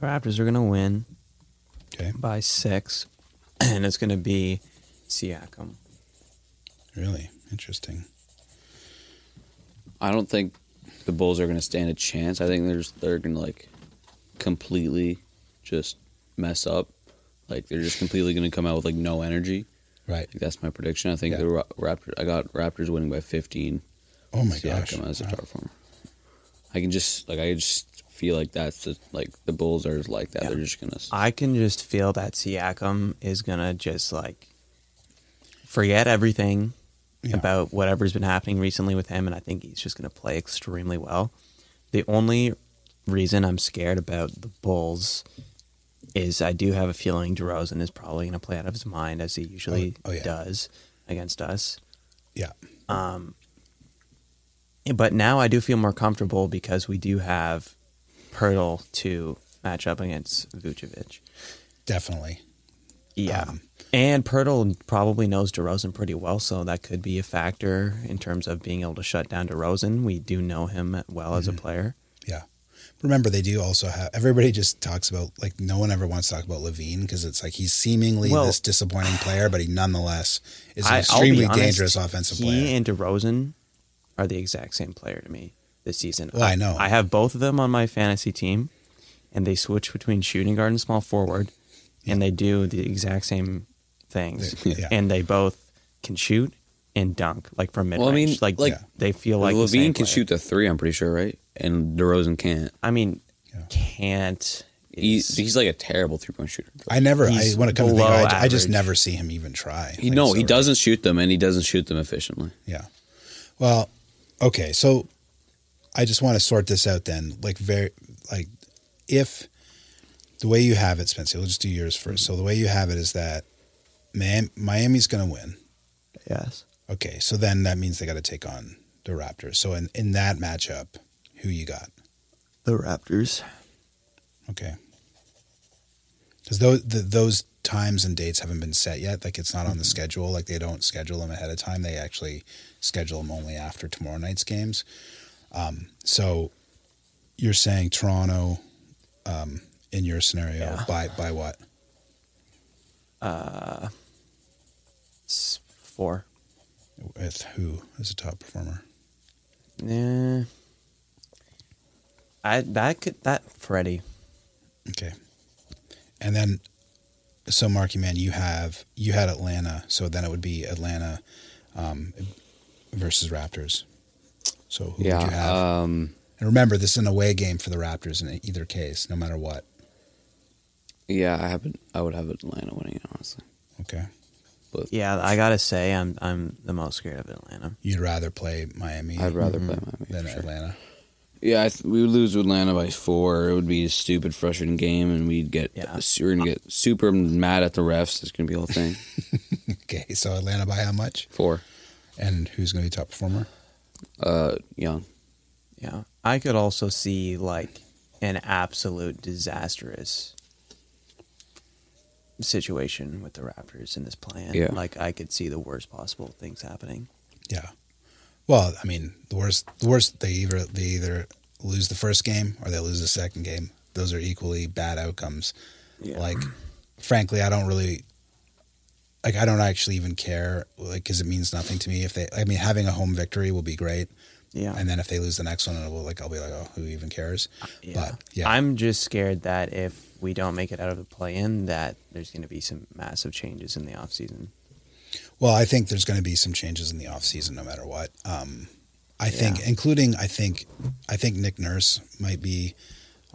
the Raptors are gonna win Okay. by six, [CLEARS THROAT] and it's gonna be Siakam. Really interesting. I don't think the Bulls are going to stand a chance. I think there's they're going to like completely just mess up. Like they're just completely going to come out with like no energy. Right. Like, that's my prediction. I think Yeah. the Ra- Raptors. I got Raptors winning by 15. Oh my gosh. Siakam as a Wow. top performer. I can just like I just feel like that's the, like the Bulls are like that. Yeah. They're just gonna. I can just feel that Siakam is gonna just like forget everything Yeah. about whatever's been happening recently with him, and I think he's just gonna play extremely well. The only reason I'm scared about the Bulls is I do have a feeling DeRozan is probably gonna play out of his mind as he usually Oh, oh, yeah. does against us. Yeah. Um, but now I do feel more comfortable because we do have Poeltl to match up against Vucevic. Definitely. Yeah. Um, and Poeltl probably knows DeRozan pretty well, so that could be a factor in terms of being able to shut down DeRozan. We do know him well as a player. Yeah. Remember, they do also have. Everybody just talks about like no one ever wants to talk about LaVine because it's like he's seemingly Well- this disappointing player, but he nonetheless is an I- extremely honest, dangerous offensive he player. and DeRozan are the exact same player to me this season. Well, I know. I have both of them on my fantasy team, and they switch between shooting guard and small forward, and they do the exact same things, Yeah. [LAUGHS] and they both can shoot and dunk like from mid range. Well, I mean, like, like, they feel like the LaVine same can player. shoot the three. I'm pretty sure, right? And DeRozan can't. I mean, Yeah. can't. He, is- he's like a terrible three point shooter. I never. I, when it comes to think, below I, I just never see him even try. He Like, no, so- he doesn't shoot them, and he doesn't shoot them efficiently. Yeah. Well, okay. So I just want to sort this out then. Like very like if the way you have it, Spencer, let's just do yours first. So the way you have it is that Miami's going to win. yes. Okay. So then that means they got to take on the Raptors. So in, in that matchup, who you got? The Raptors. Okay. Because those the, those times and dates haven't been set yet. Like it's not on the mm-hmm. schedule. Like they don't schedule them ahead of time. They actually schedule them only after tomorrow night's games. Um, so you're saying Toronto um, in your scenario Yeah. by by what? Uh, four. With who as a top performer? Yeah. I that could that Freddie. Okay. And then, so Marky Man, you have you had Atlanta, so then it would be Atlanta um, versus Raptors. So who would you have? Um, And remember, this is an away game for the Raptors in either case, no matter what. yeah, I haven't. I would have Atlanta winning it honestly. Okay. But Yeah, I gotta say, I'm I'm the most scared of Atlanta. You'd rather play Miami I'd rather Mhm. play Miami than sure. Atlanta. Yeah, I th- we would lose Atlanta by four. It would be a stupid, frustrating game, and we'd get Yeah. we're gonna get super mad at the refs. It's gonna be a whole thing. [LAUGHS] Okay, so Atlanta by how much? four. And who's going to be top performer? Uh, young. Yeah, I could also see like an absolute disastrous situation with the Raptors in this play-in. Yeah. like I could see the worst possible things happening. Yeah. Well, I mean, the worst, the worst they either they either lose the first game or they lose the second game. Those are equally bad outcomes. Yeah. Like, frankly, I don't really like. I don't actually even care, like, because it means nothing to me. If they, I mean, having a home victory will be great, Yeah, and then if they lose the next one, it will like I'll be like, oh, who even cares? yeah. But yeah, I'm just scared that if we don't make it out of the play-in, that there's going to be some massive changes in the offseason. Well, I think there's going to be some changes in the off season, no matter what. Um, I think, Yeah. including, I think, I think Nick Nurse might be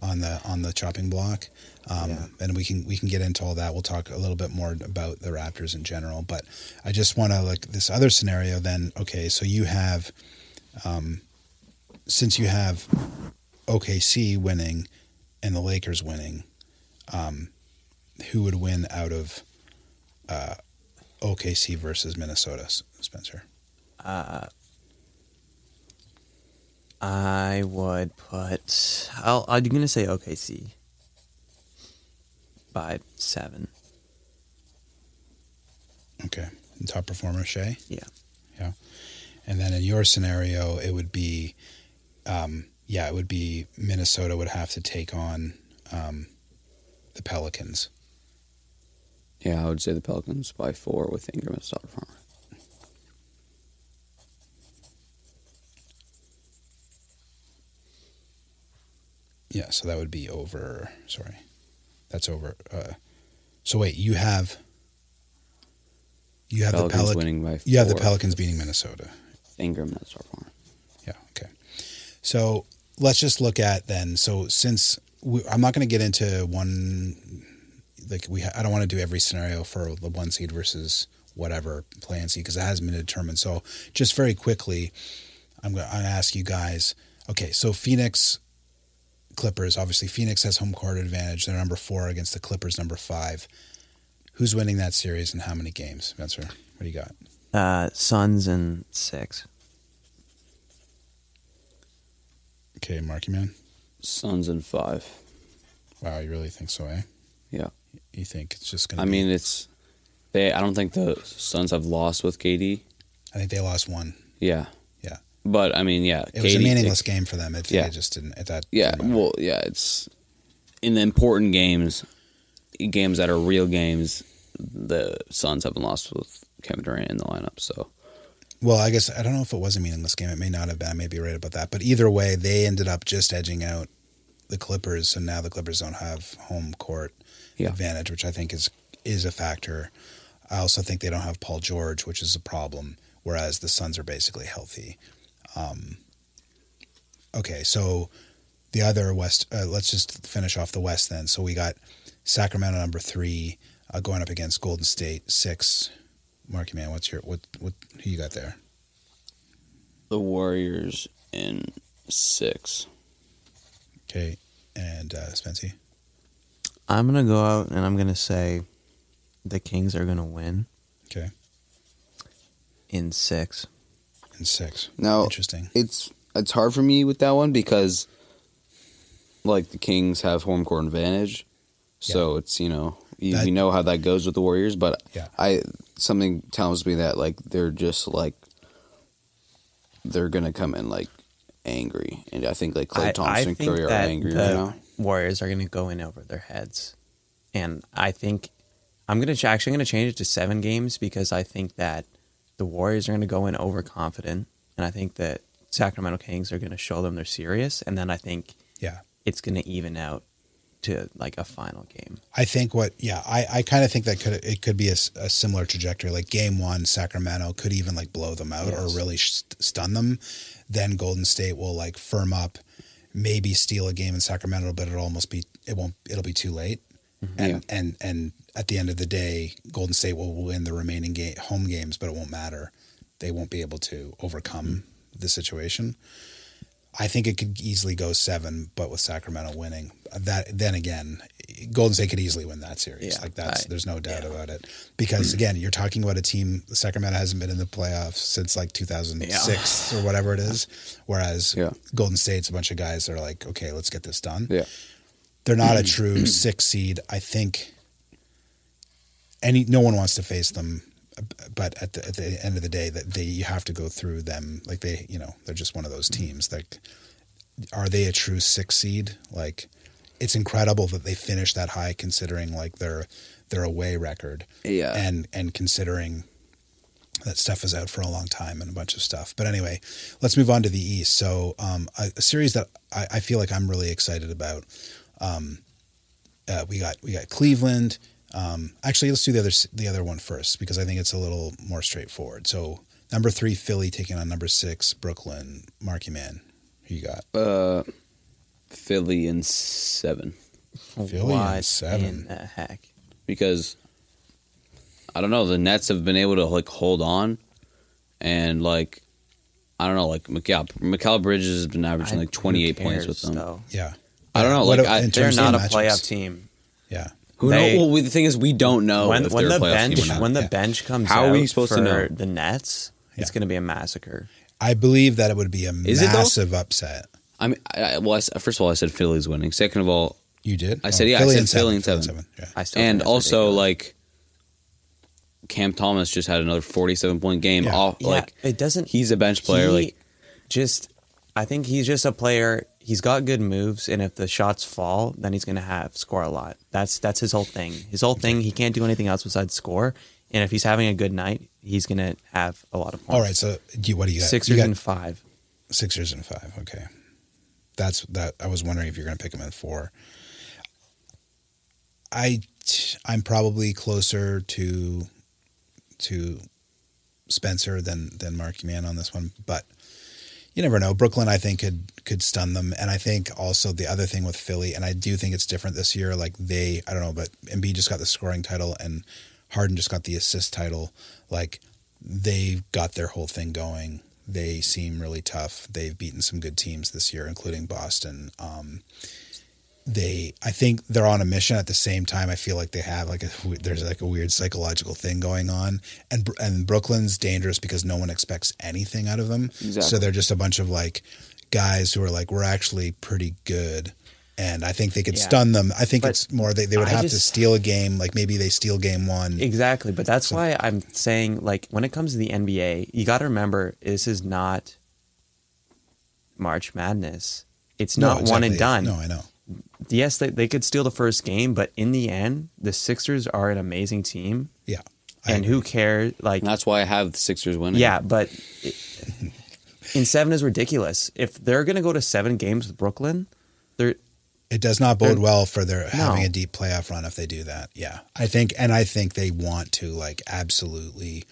on the on the chopping block, um, Yeah. and we can we can get into all that. We'll talk a little bit more about the Raptors in general, but I just want to like this other scenario. Then, okay, so you have, um, since you have OKC winning and the Lakers winning, um, who would win out of? Uh, OKC versus Minnesota, Spencer. Uh, I would put. I'll, I'm going to say OKC by seven. Okay. And top performer, Shai? Yeah. Yeah. And then in your scenario, it would be, um, yeah, it would be Minnesota would have to take on um, the Pelicans. Yeah, I would say the Pelicans by four with Ingram as top performer. Yeah, so that would be over. Sorry, that's over. Uh, so wait, you have you have Pelicans the Pelic- winning by four. you have the Pelicans beating Minnesota. Ingram that's our performer. Yeah. Okay. So let's just look at then. So since we, I'm not going to get into one, like we, I don't want to do every scenario for the one seed versus whatever play-in seed because it hasn't been determined. So just very quickly, I'm going to ask you guys. Okay, so Phoenix Clippers. Obviously, Phoenix has home court advantage. They're number four against the Clippers, number five. Who's winning that series and how many games, Spencer? What do you got? Uh, Suns and six. Okay, Marky Man. Suns and five. Wow, you really think so, eh? Yeah. You think it's just going to I mean, it's they. I don't think the Suns have lost with KD. I think they lost one. Yeah. But I mean, yeah, It was a meaningless game for them. It, Yeah. it just didn't. It, that Yeah, well, yeah, it's in the important games, games that are real games. The Suns haven't lost with Kevin Durant in the lineup, so Well, I guess I don't know if it was a meaningless game. It may not have been. I may be right about that. But either way, they ended up just edging out the Clippers, and now the Clippers don't have home court Yeah. advantage, which I think is is a factor. I also think they don't have Paul George, which is a problem. Whereas the Suns are basically healthy. Um, okay, so the other West. Uh, let's just finish off the West then. So we got Sacramento number three uh, going up against Golden State six. Marky man, what's your what what who you got there? The Warriors in six. Okay, and uh, Spency. I'm gonna go out and I'm gonna say the Kings are gonna win Okay, in six. And six. Now Interesting. It's it's hard for me with that one because like the Kings have home court advantage, so it's you know you, That- you know how that goes with the Warriors. But Yeah. I something tells me that like they're just like they're gonna come in like angry, and I think like Clay I- I Thompson, think Curry are angry the right now. Warriors are going to go in over their heads, and I think I'm going to actually going to change it to seven games because I think that the Warriors are going to go in overconfident, and I think that Sacramento Kings are going to show them they're serious, and then I think Yeah. it's going to even out to like a final game. I think what, yeah, I, I kind of think that could it could be a similar trajectory. Like game one, Sacramento could even like blow them out or really sh- stun them. Then Golden State will like firm up, maybe steal a game in Sacramento, but it'll almost be it won't it'll be too late. Mm-hmm. And Yeah. and and at the end of the day, Golden State will win the remaining game home games, but it won't matter. They won't be able to overcome mm-hmm. the situation. I think it could easily go seven, but with Sacramento winning, that then again, Golden State could easily win that series. Yeah, like that's I- there's no doubt about it. Because mm-hmm. again, you're talking about a team. Sacramento hasn't been in the playoffs since like 2006 or whatever it is. [LAUGHS] Whereas Yeah. Golden State's a bunch of guys that are like, okay, let's get this done. Yeah. They're not a true [CLEARS THROAT] six seed. I think any no one wants to face them, but at the at the end of the day, that they you have to go through them. Like they, you know, they're just one of those teams. Like, are they a true six seed? Like, it's incredible that they finished that high, considering like their their away record. Yeah. and and considering that stuff is out for a long time and a bunch of stuff. But anyway, let's move on to the East. So, um, a, a series that I, I feel like I'm really excited about. Um, uh, we got we got Cleveland. Um, actually, let's do the other the other one first because I think it's a little more straightforward. So, number three, Philly taking on number six, Brooklyn. Marky Man, who you got? Uh, Philly in seven Philly what in seven. in the heck? because I don't know the Nets have been able to like hold on, and like I don't know like Mikal Mikal Bridges has been averaging I- like twenty eight points with them. though? Yeah, I don't know, What like, a- I- They're terms of not a matchups, playoff team. Yeah, Who They- know? Well, the thing is, we don't know when if when the a bench team or not. when the Yeah. bench comes How are we supposed for to know? the Nets, it's Yeah. going to be a massacre. I believe that it would be a Is massive upset. I mean, I, I- well, I s first of all, I said Philly's winning. Second of all, You did? I oh, said, yeah, I said in Philly in Philly seven. Yeah. I still and also ridiculous. like Cam Thomas just had another forty-seven point game. Yeah. Off, yeah, like it doesn't. he's a bench player. he like just, I think he's just a player. He's got good moves, and if the shots fall, then he's going to have score a lot. That's that's his whole thing. His whole thing. He can't do anything else besides score. And if he's having a good night, he's going to have a lot of points. All right. So, do you, what do you got? Sixers you got and five. Sixers and five. Okay. That's that. I was wondering if you're going to pick him at four. I I'm probably closer to to Spencer than than Marky Man on this one, but you never know. Brooklyn, I think, could could stun them, and I think also the other thing with Philly, and I do think it's different this year. Like they, I don't know, but Embiid just got the scoring title, and Harden just got the assist title. Like they've got their whole thing going. They seem really tough. They've beaten some good teams this year, including Boston. Um, they, I think they're on a mission. At the same time, I feel like they have like a there's like a weird psychological thing going on, and and Brooklyn's dangerous because no one expects anything out of them. Exactly. So they're just a bunch of like guys who are like we're actually pretty good. And I think they could Yeah. stun them. I think But it's more they, they would I have to steal a game. Like maybe they steal game one. Exactly, but that's why I'm saying like when it comes to the NBA, you got to remember this is not March Madness. It's No, not one and done. No, I know. Yes, they, they could steal the first game, but in the end, the Sixers are an amazing team, Yeah. I and who cares? Like, and that's why I have the Sixers winning. yeah, but it, [LAUGHS] in seven is ridiculous. If they're gonna go to seven games with Brooklyn, they're It does not bode well for their No. having a deep playoff run if they do that. Yeah, I think, and I think they want to like absolutely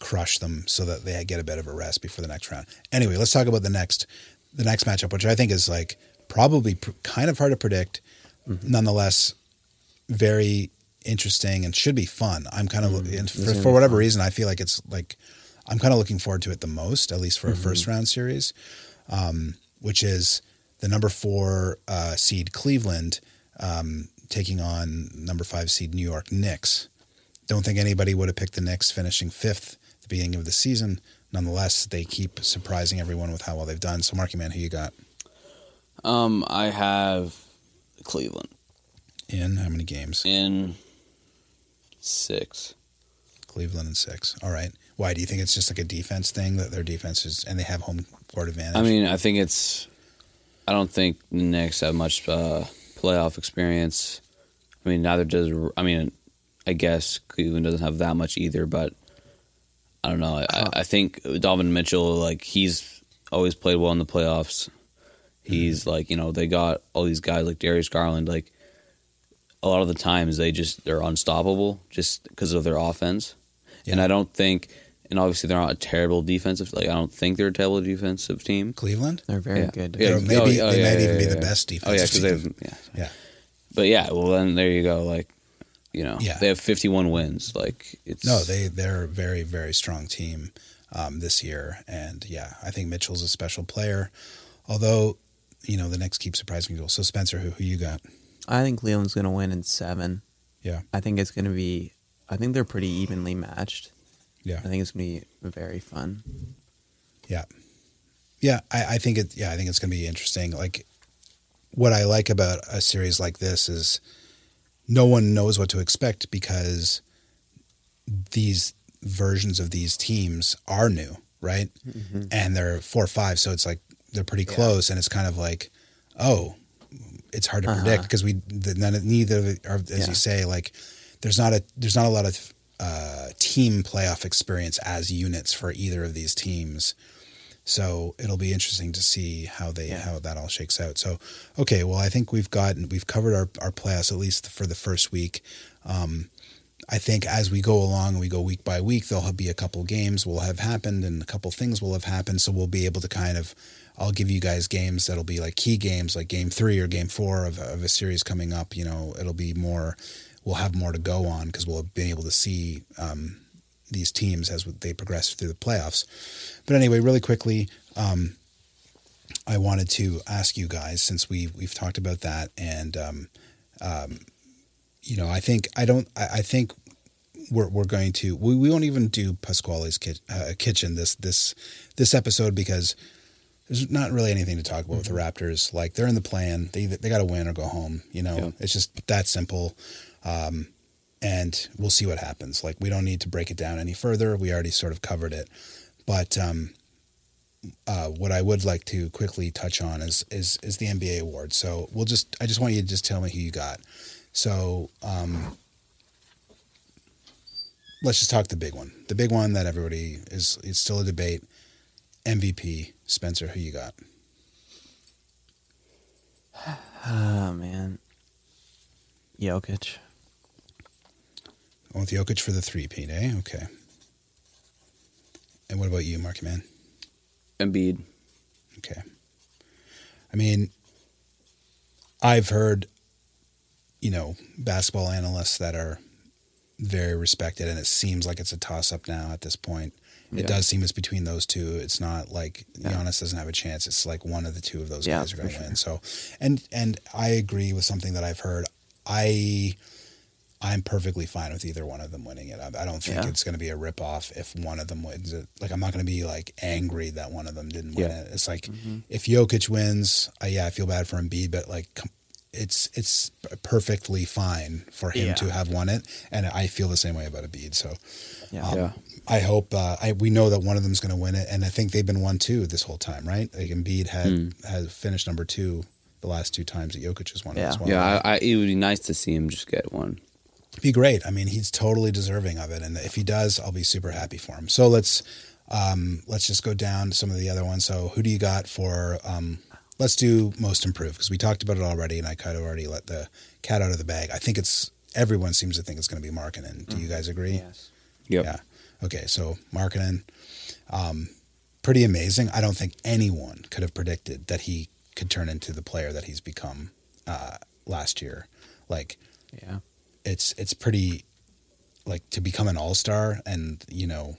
crush them so that they get a bit of a rest before the next round. Anyway, let's talk about the next the next matchup, which I think is like probably pr- kind of hard to predict, nonetheless, very interesting and should be fun. I'm kind of and for, for whatever reason, I feel like it's like I'm kind of looking forward to it the most, at least for a first round series, um, which is the number four uh, seed Cleveland um, taking on number five seed New York Knicks. Don't think anybody would have picked the Knicks finishing fifth at the beginning of the season. Nonetheless, they keep surprising everyone with how well they've done. So, Marky Man, who you got Um, I have Cleveland in how many games? in six. Cleveland in six. All right. Why do you think it's just like a defense thing that their defense is and they have home court advantage? I mean, I think it's. I don't think the Knicks have much uh, playoff experience. I mean, neither does. I mean, I guess Cleveland doesn't have that much either. But I don't know. I, I think Donovan Mitchell, like he's always played well in the playoffs. He's like you know they got all these guys like Darius Garland. Like a lot of the times they just they're unstoppable just because of their offense. And I don't think. And obviously they're not a terrible defensive. Like I don't think they're a terrible defensive team. Cleveland? They're very Yeah. good. Yeah. Or maybe Oh, they yeah, might yeah, even be yeah, the best defense. Oh yeah, because they have yeah. yeah. But yeah, well then there you go. Like, you know, Yeah. they have 51 wins. Like it's No, they they're a very very strong team um, this year, and yeah, I think Mitchell's a special player. Although, you know, the Knicks keep surprising people. So Spencer, who who you got? I think Cleveland's going to win in seven. Yeah. I think it's going to be. I think they're pretty evenly matched. Yeah, I think it's going to be very fun. yeah, yeah. I, I think it. Yeah, I think it's going to be interesting. Like, what I like about a series like this is no one knows what to expect because these versions of these teams are new, right? Mm-hmm. And they're four or five, so it's like they're pretty close, and it's kind of like, oh, it's hard to predict because we the, none, neither of it are, as Yeah. you say, like there's not a there's not a lot of uh, team playoff experience as units for either of these teams. So it'll be interesting to see how they Yeah. how that all shakes out. So okay, well I think we've gotten we've covered our our playoffs at least for the first week. Um, I think as we go along and we go week by week, there'll be a couple games will have happened and a couple things will have happened. So we'll be able to kind of, I'll give you guys games that'll be like key games, like game three or game four of, of a series coming up. You know, it'll be more, we'll have more to go on because we'll have been able to see um, these teams as they progress through the playoffs. But anyway, really quickly, um, I wanted to ask you guys since we we've talked about that and um, um, you know I think I don't I, I think we're we're going to we, we won't even do Pasquale's uh, kitchen this this this episode because there's not really anything to talk about with the Raptors. Like they're in the play-in. They they got to win or go home you know? Yeah. it's just that simple. Um, and we'll see what happens. Like we don't need to break it down any further. We already sort of covered it. But um, uh, what I would like to quickly touch on is is is the NBA award. So we'll just I just want you to just tell me who you got. So um, let's just talk the big one, the big one that everybody is it's still a debate. MVP Spencer, who you got? Oh [SIGHS] man, Jokic. Going with Jokic for the three-peat, eh? Okay. And what about you, Marky Man? Embiid. Okay. I mean, I've heard, you know, basketball analysts that are very respected, and it seems like it's a toss up now at this point. It Yeah. does seem it's between those two. It's not like Yeah. Giannis doesn't have a chance. It's like one of the two of those Yeah, guys are going to sure. win. So, and and I agree with something that I've heard. I I'm perfectly fine with either one of them winning it. I, I don't think Yeah. it's going to be a rip off if one of them wins it. Like I'm not going to be like angry that one of them didn't win Yeah. it. It's like Mm-hmm. if Jokic wins, I, yeah, I feel bad for Embiid, but like com- it's it's perfectly fine for him Yeah. to have won it, and I feel the same way about Embiid. So Yeah. um, Yeah. I hope uh, I we know that one of them is going to win it, and I think they've been one two this whole time, right? Like Embiid had Hmm. has finished number two the last two times that Jokic has won Yeah. as well. Yeah, I, I, it would be nice to see him just get one. be great. I mean, he's totally deserving of it, and if he does, I'll be super happy for him. So let's um, let's just go down to some of the other ones. So who do you got for um, let's do most improved because we talked about it already, and I kind of already let the cat out of the bag. I think it's everyone seems to think it's going to be Markkanen. Do you guys agree? Yes. Yep. Yeah. Okay, so Markkanen, um, pretty amazing. I don't think anyone could have predicted that he could turn into the player that he's become uh, last year. Like Yeah. it's it's pretty like to become an all star and you know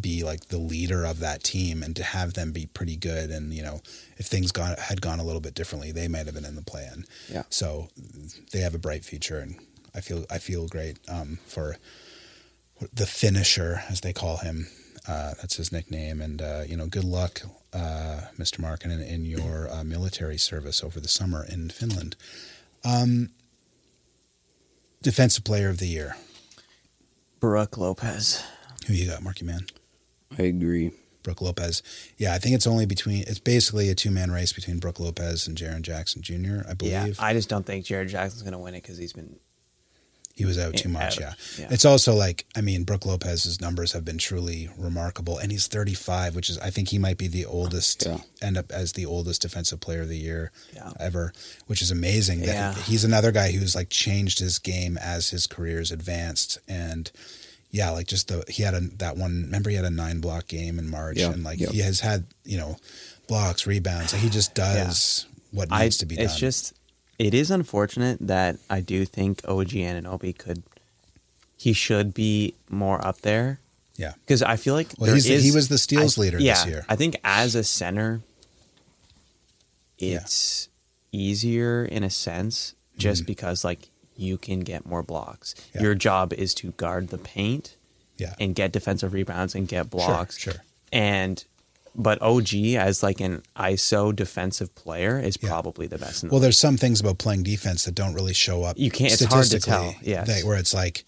be like the leader of that team and to have them be pretty good and you know if things gone had gone a little bit differently they might have been in the play-in Yeah. so they have a bright future and i feel i feel great um, for the finisher as they call him uh, that's his nickname and uh, you know good luck uh, mr markin in your uh, military service over the summer in finland um, defensive player of the year Brooke Lopez. who you got marky man I agree. Brooke Lopez. Yeah, I think it's only between. It's basically a two man race between Brooke Lopez and Jaren Jackson Jr. I believe Yeah, I just don't think Jared Jackson's going to win it because he's been. He was out eh, too much. out. Yeah. Yeah. it's also like I mean, Brooke Lopez's numbers have been truly remarkable, and he's 35, which is I think he might be the oldest. Yeah. End up as the oldest defensive player of the year Yeah. ever, which is amazing. That Yeah. he's another guy who's like changed his game as his career's advanced and. Yeah, like just the he had a that one. Remember, he had a nine block game in March, and like he has had you know blocks, rebounds. Like he just does what I, needs to be done. it's just, it is unfortunate that I do think OG Anunoby could, he should be more up there. Yeah. Because I feel like Well, there is- he was the steals I- leader this year. I think as a center, Yeah. it's easier in a sense, just Mhm. because like you can get more blocks. Yeah. Your job is to guard the paint yeah, and get defensive rebounds and get blocks. Sure, sure. And but OG as like an ISO defensive player is Yeah. probably the best the Well, league. there's some things about playing defense that don't really show up. You can't- it's hard to statistically, tell, that- where it's like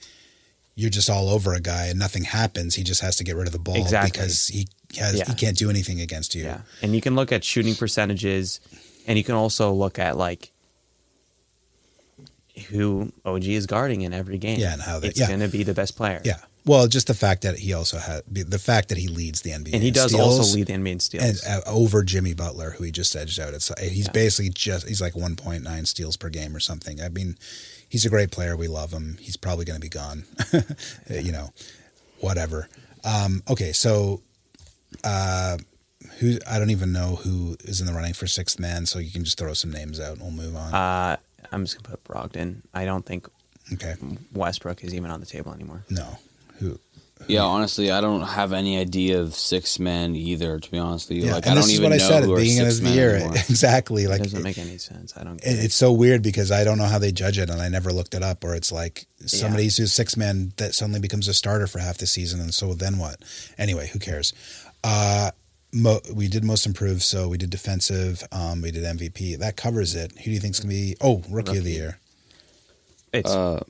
you're just all over a guy and nothing happens. He just has to get rid of the ball Exactly. because he has Yeah. he can't do anything against you. Yeah. And you can look at shooting percentages and you can also look at like who OG is guarding in every game. Yeah, and how they- it's yeah. going to be the best player. Yeah. Well, just the fact that he also had the fact that he leads the NBA And he does also lead the NBA in steals. and uh, over Jimmy Butler, who he just edged out. It's he's Yeah. basically just he's like 1.9 steals per game or something. I mean, he's a great player. We love him. He's probably going to be gone. [LAUGHS] you know, whatever. Um, okay, so uh, who I don't even know who is in the running for sixth man. So you can just throw some names out and we'll move on. uh, I'm just going to put Brogdon. I don't think okay, Westbrook is even on the table anymore. no? Yeah, honestly, I don't have any idea of six men either. To be honest with you, Yeah, like and I this don't is even what I said at who the are beginning six of the men year. anymore. [LAUGHS] exactly, It like doesn't it- make any sense. I don't get it- it. it's so weird because I don't know how they judge it, and I never looked it up. Or it's like somebody who's six man that suddenly becomes a starter for half the season, and so then what? Anyway, who cares? Uh, mo- we did most improved, so we did defensive. Um, we did MVP. That covers it. Who do you think's gonna be? Oh, rookie, of the year. It's Uh,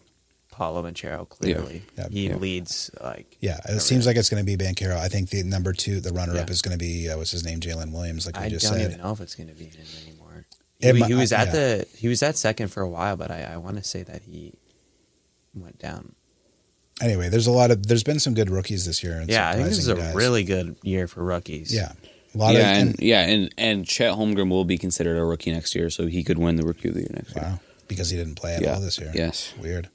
Paolo Banchero, clearly. Yeah. He Yeah. leads like Yeah, it everything. seems like it's going to be Banchero. I think the number two, the runner up, is going to be uh, what's his name, Jalen Williams, like we I just don't even know if it's going to be him anymore. He, It he was at yeah. the he was at second for a while, but I, I want to say that he went down. Anyway, there's a lot of there's been some good rookies this year. And Yeah, I think this is a guys. really good year for rookies. yeah, a lot yeah, of and, yeah, and and Chet Holmgren will be considered a rookie next year, so he could win the rookie of the year next year. Wow, because he didn't play at Yeah. all this year. Yes. weird.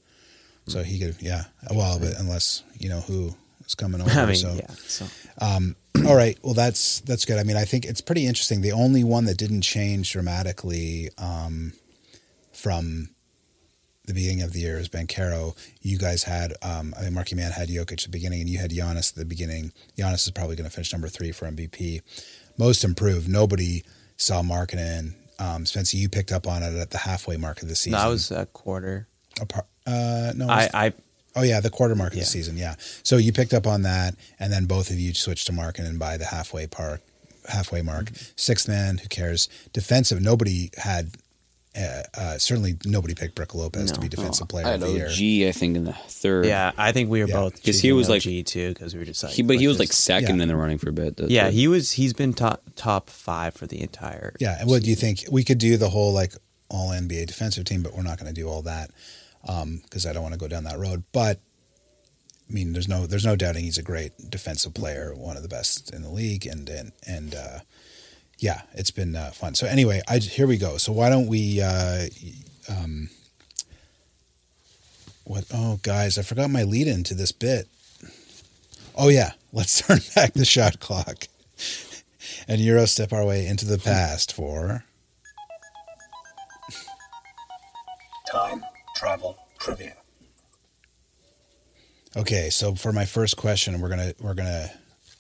So he could, yeah. Well, but unless you know who is coming over. I mean, so, yeah. So um, [CLEARS THROAT] all right. Well, that's that's good. I mean, I think it's pretty interesting. The only one that didn't change dramatically um, from the beginning of the year is Banchero. You guys had, um, I think Marky Man had Jokic at the beginning, and you had Giannis at the beginning. Giannis is probably going to finish number three for MVP. Most improved. Nobody saw Markkanen. Um, Spencer, you picked up on it at the halfway mark of the season. that was a quarter. Apart, uh, no, it was- I, I Oh yeah, the quarter mark of Yeah. the season. Yeah. So you picked up on that, and then both of you switched to Mark and by the halfway park, halfway mark. Mm-hmm. Sixth man, who cares? Defensive. Nobody had. Uh, uh, certainly, nobody picked Brooke Lopez to No. be defensive player I of had the year. OG, I think, in the third. yeah, I think we were Yeah. both 'Cause he choosing was like- G too because we were just like he, but he let's was like second Yeah. in the running for a bit. That's yeah what- he was he's been top top five for the entire Yeah. And what do you think? We could do the whole like all NBA defensive team, but we're not going to do all that because I don't want to go down that road. But I mean, there's no there's no doubting he's a great defensive player, one of the best in the league, and and and uh, yeah, it's been uh, fun. So anyway, I here we go. So why don't we? Uh, um, what? Oh, guys, I forgot my lead into this bit. Oh yeah, let's [LAUGHS] turn back the shot clock [LAUGHS] and Euro step our way into the past for Time travel trivia. Okay, so for my first question, we're gonna we're gonna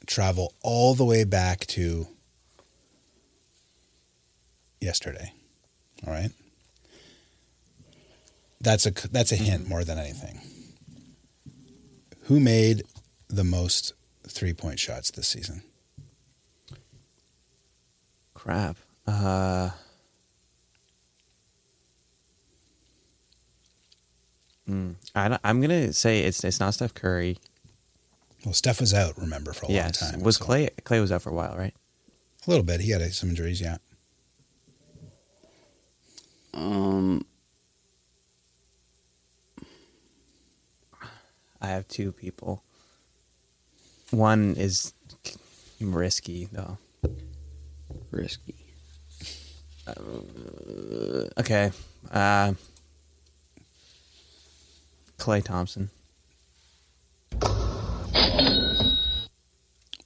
travel all the way back to yesterday. All right, that's a that's a hint more than anything. Who made the most three point shots this season? Crap. Uh, mm, I don't- I'm gonna say it's it's not Steph Curry. Well, Steph was out, remember, for a long time. was so- Klay Klay was out for a while, right? a little bit? He had some injuries, yeah. Um, I have two people. One is risky though. risky. Okay. Uh, Klay Thompson.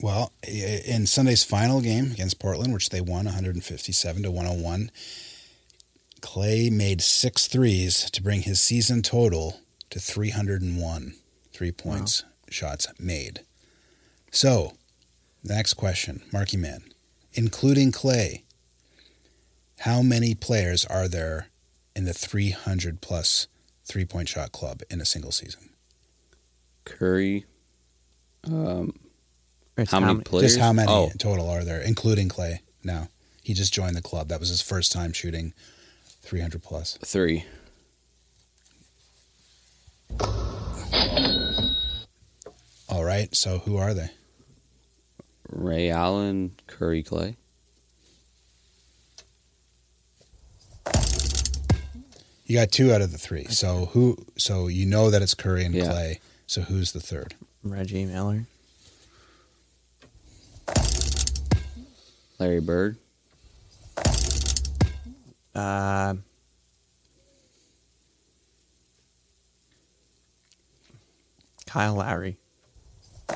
Well, in Sunday's final game against Portland, which they won 157 to 101, Klay made six threes to bring his season total to 301 three points shots made. So, the next question, Marky Man, including Klay, how many players are there in the 300 plus three point shot club in a single season? Curry. Um, It's how many many- players? Just how many Oh, total are there, including Klay? Now he just joined the club. That was his first time shooting 300 plus. three. All right. So who are they? Ray Allen, Curry, Klay. You got two out of the three. So who? So you know that it's Curry and Yeah. Klay. So who's the third? Reggie Miller. Larry Bird. Uh, Kyle Lowry. [LAUGHS]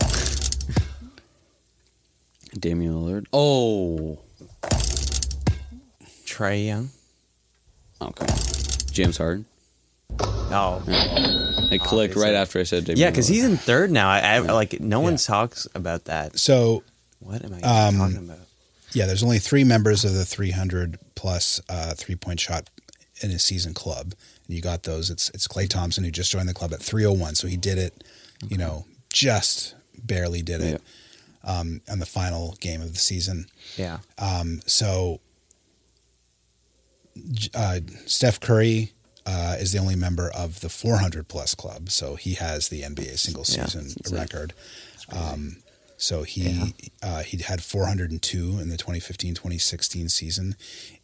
Damian Lillard. Oh. Trae Young. Come on. James Harden. Oh, I clicked right Obviously. after I said Damian yeah, because Lillard. he's in third now. I, I like no one talks about that. So What am I Um, talking about? yeah, there's only three members of the 300 plus uh, three point shot in a season club, and you got those. It's it's Klay Thompson who just joined the club at 301. So he did it, you know, just barely did it um, on the final game of the season. Yeah, Um, so J- uh, Steph Curry uh, is the only member of the 400 plus club, so he has the NBA single season it. record. Um, so he uh, he had 402 in the 2015-2016 season.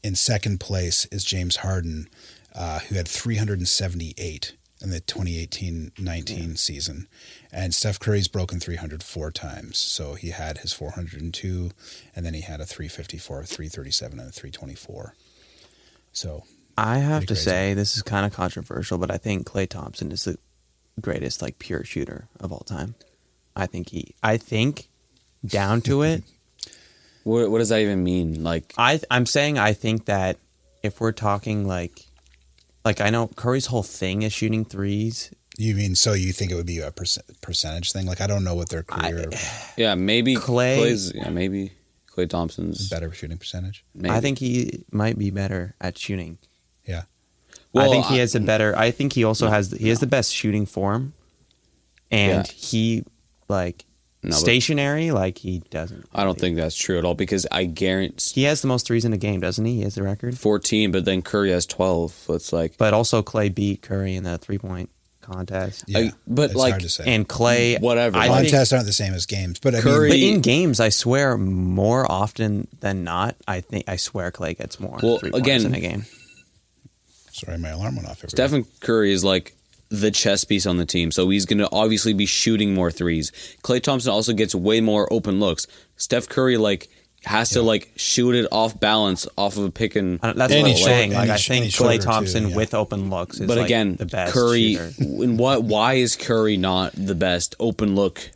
In second place is James Harden, uh, who had 378 in the 2018-19 season, and Steph Curry's broken 300 four times. So he had his 402, and then he had a 354, 337, and a 324. So I have to crazy. say this is kind of controversial, but I think Klay Thompson is the greatest like pure shooter of all time. I think he. I think down to it. [LAUGHS] What, what does that even mean? Like, I I'm saying I think that if we're talking like like I know Curry's whole thing is shooting threes. you mean so you think it would be a perc- percentage thing? Like I don't know what their career [SIGHS] yeah, maybe Klay- Klay's, yeah, maybe Klay Thompson's better shooting percentage. Maybe. I think he might be better at shooting. Yeah. Well, I think he has a better. I think he also has. He has the best shooting form, and Yeah. he like No, stationary. Like he doesn't. I don't think that's true at all because I guarantee he has the most threes in a game, doesn't he? He has the record. 14, but then Curry has 12. So it's like, But also Klay beat Curry in the three point contest. Yeah. I- but it's like- hard to say. And Klay, Whatever. I think, Contests aren't the same as games, but I Curry- but in games, I swear more often than not, I think I swear Klay gets more. Well, three again- in a game. sorry, my alarm went off. Everybody. Stephen Curry is like the chess piece on the team, so he's going to obviously be shooting more threes. Klay Thompson also gets way more open looks. Steph Curry like has to like shoot it off balance off of a pick and. I That's And what I'm saying. Like and I think Klay shorter, too, Thompson yeah. with open looks is But like again, the best Curry. shooter. In what? Why is Curry not the best open look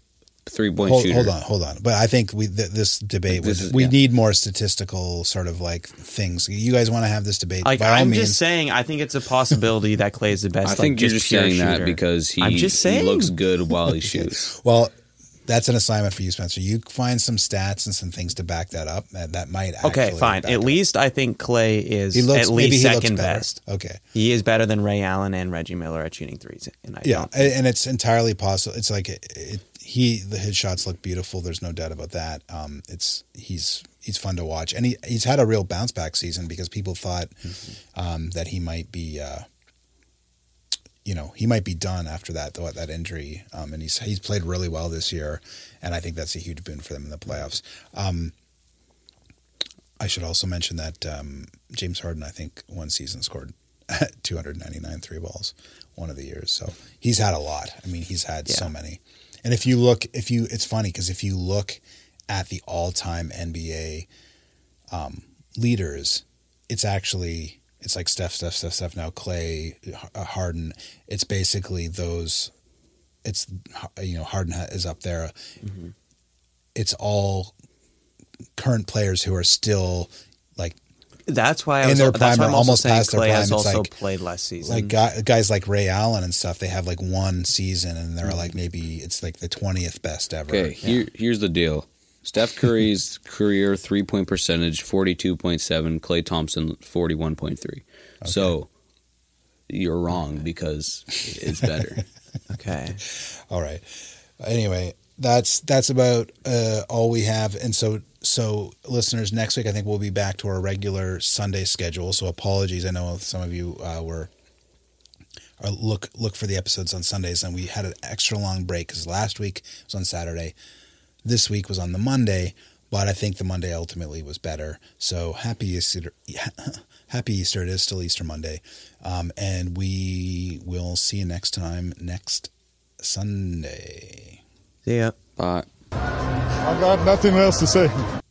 three point hold, shooter? hold on, hold on. But I think we th- this debate This was is- we yeah. need more statistical sort of like things. You guys want to have this debate? Like by I'm means. just saying, I think it's a possibility that Klay is the [LAUGHS] best. I like, think you're just pure saying that because he, I'm just saying. he looks good while he [LAUGHS] shoots. Well, that's an assignment for you, Spencer. You find some stats and some things to back that up. That, that might actually Okay, fine. At up. least I think Klay is looks at least second best. Okay, He is better than Ray Allen and Reggie Miller at shooting threes. And I yeah, and, it's entirely possible. It's like it, it, he the, his shots look beautiful. There's no doubt about that. Um, it's he's he's fun to watch, and he he's had a real bounce back season because people thought Mm-hmm. um, that he might be. Uh, you know he might be done after that though that injury, um, and he's he's played really well this year, and I think that's a huge boon for them in the playoffs. Um, I should also mention that um, James Harden, I think, one season scored [LAUGHS] 299 three balls one of the years. So he's had a lot. I mean, he's had so many. And if you look, if you, it's funny because if you look at the all-time NBA um, leaders, it's actually it's like Steph, Steph, Steph, Steph. Now Klay, Harden. It's basically those. It's you know Harden is up there. It's all current players who are still like That's why I In was. their prime or almost saying past their Klay has prime, it's also like- played last season. like guy, guys like Ray Allen and stuff. They have like one season and they're Mm-hmm. like maybe it's like the twentieth best ever. Okay, here, here's the deal. Steph Curry's career three point percentage forty two point seven. Klay Thompson forty one point three. So you're wrong because it's better. [LAUGHS] okay. All right. Anyway, that's that's about uh, all we have. And so so listeners, next week I think we'll be back to our regular Sunday schedule. So apologies. I know some of you uh, were. Or look look for the episodes on Sundays, and we had an extra long break because last week was on Saturday, this week was on the Monday, but I think the Monday ultimately was better. So happy Easter, [LAUGHS] happy Easter! It is still Easter Monday, um, and we will see you next time next Sunday. See ya. Bye. I got nothing else to say.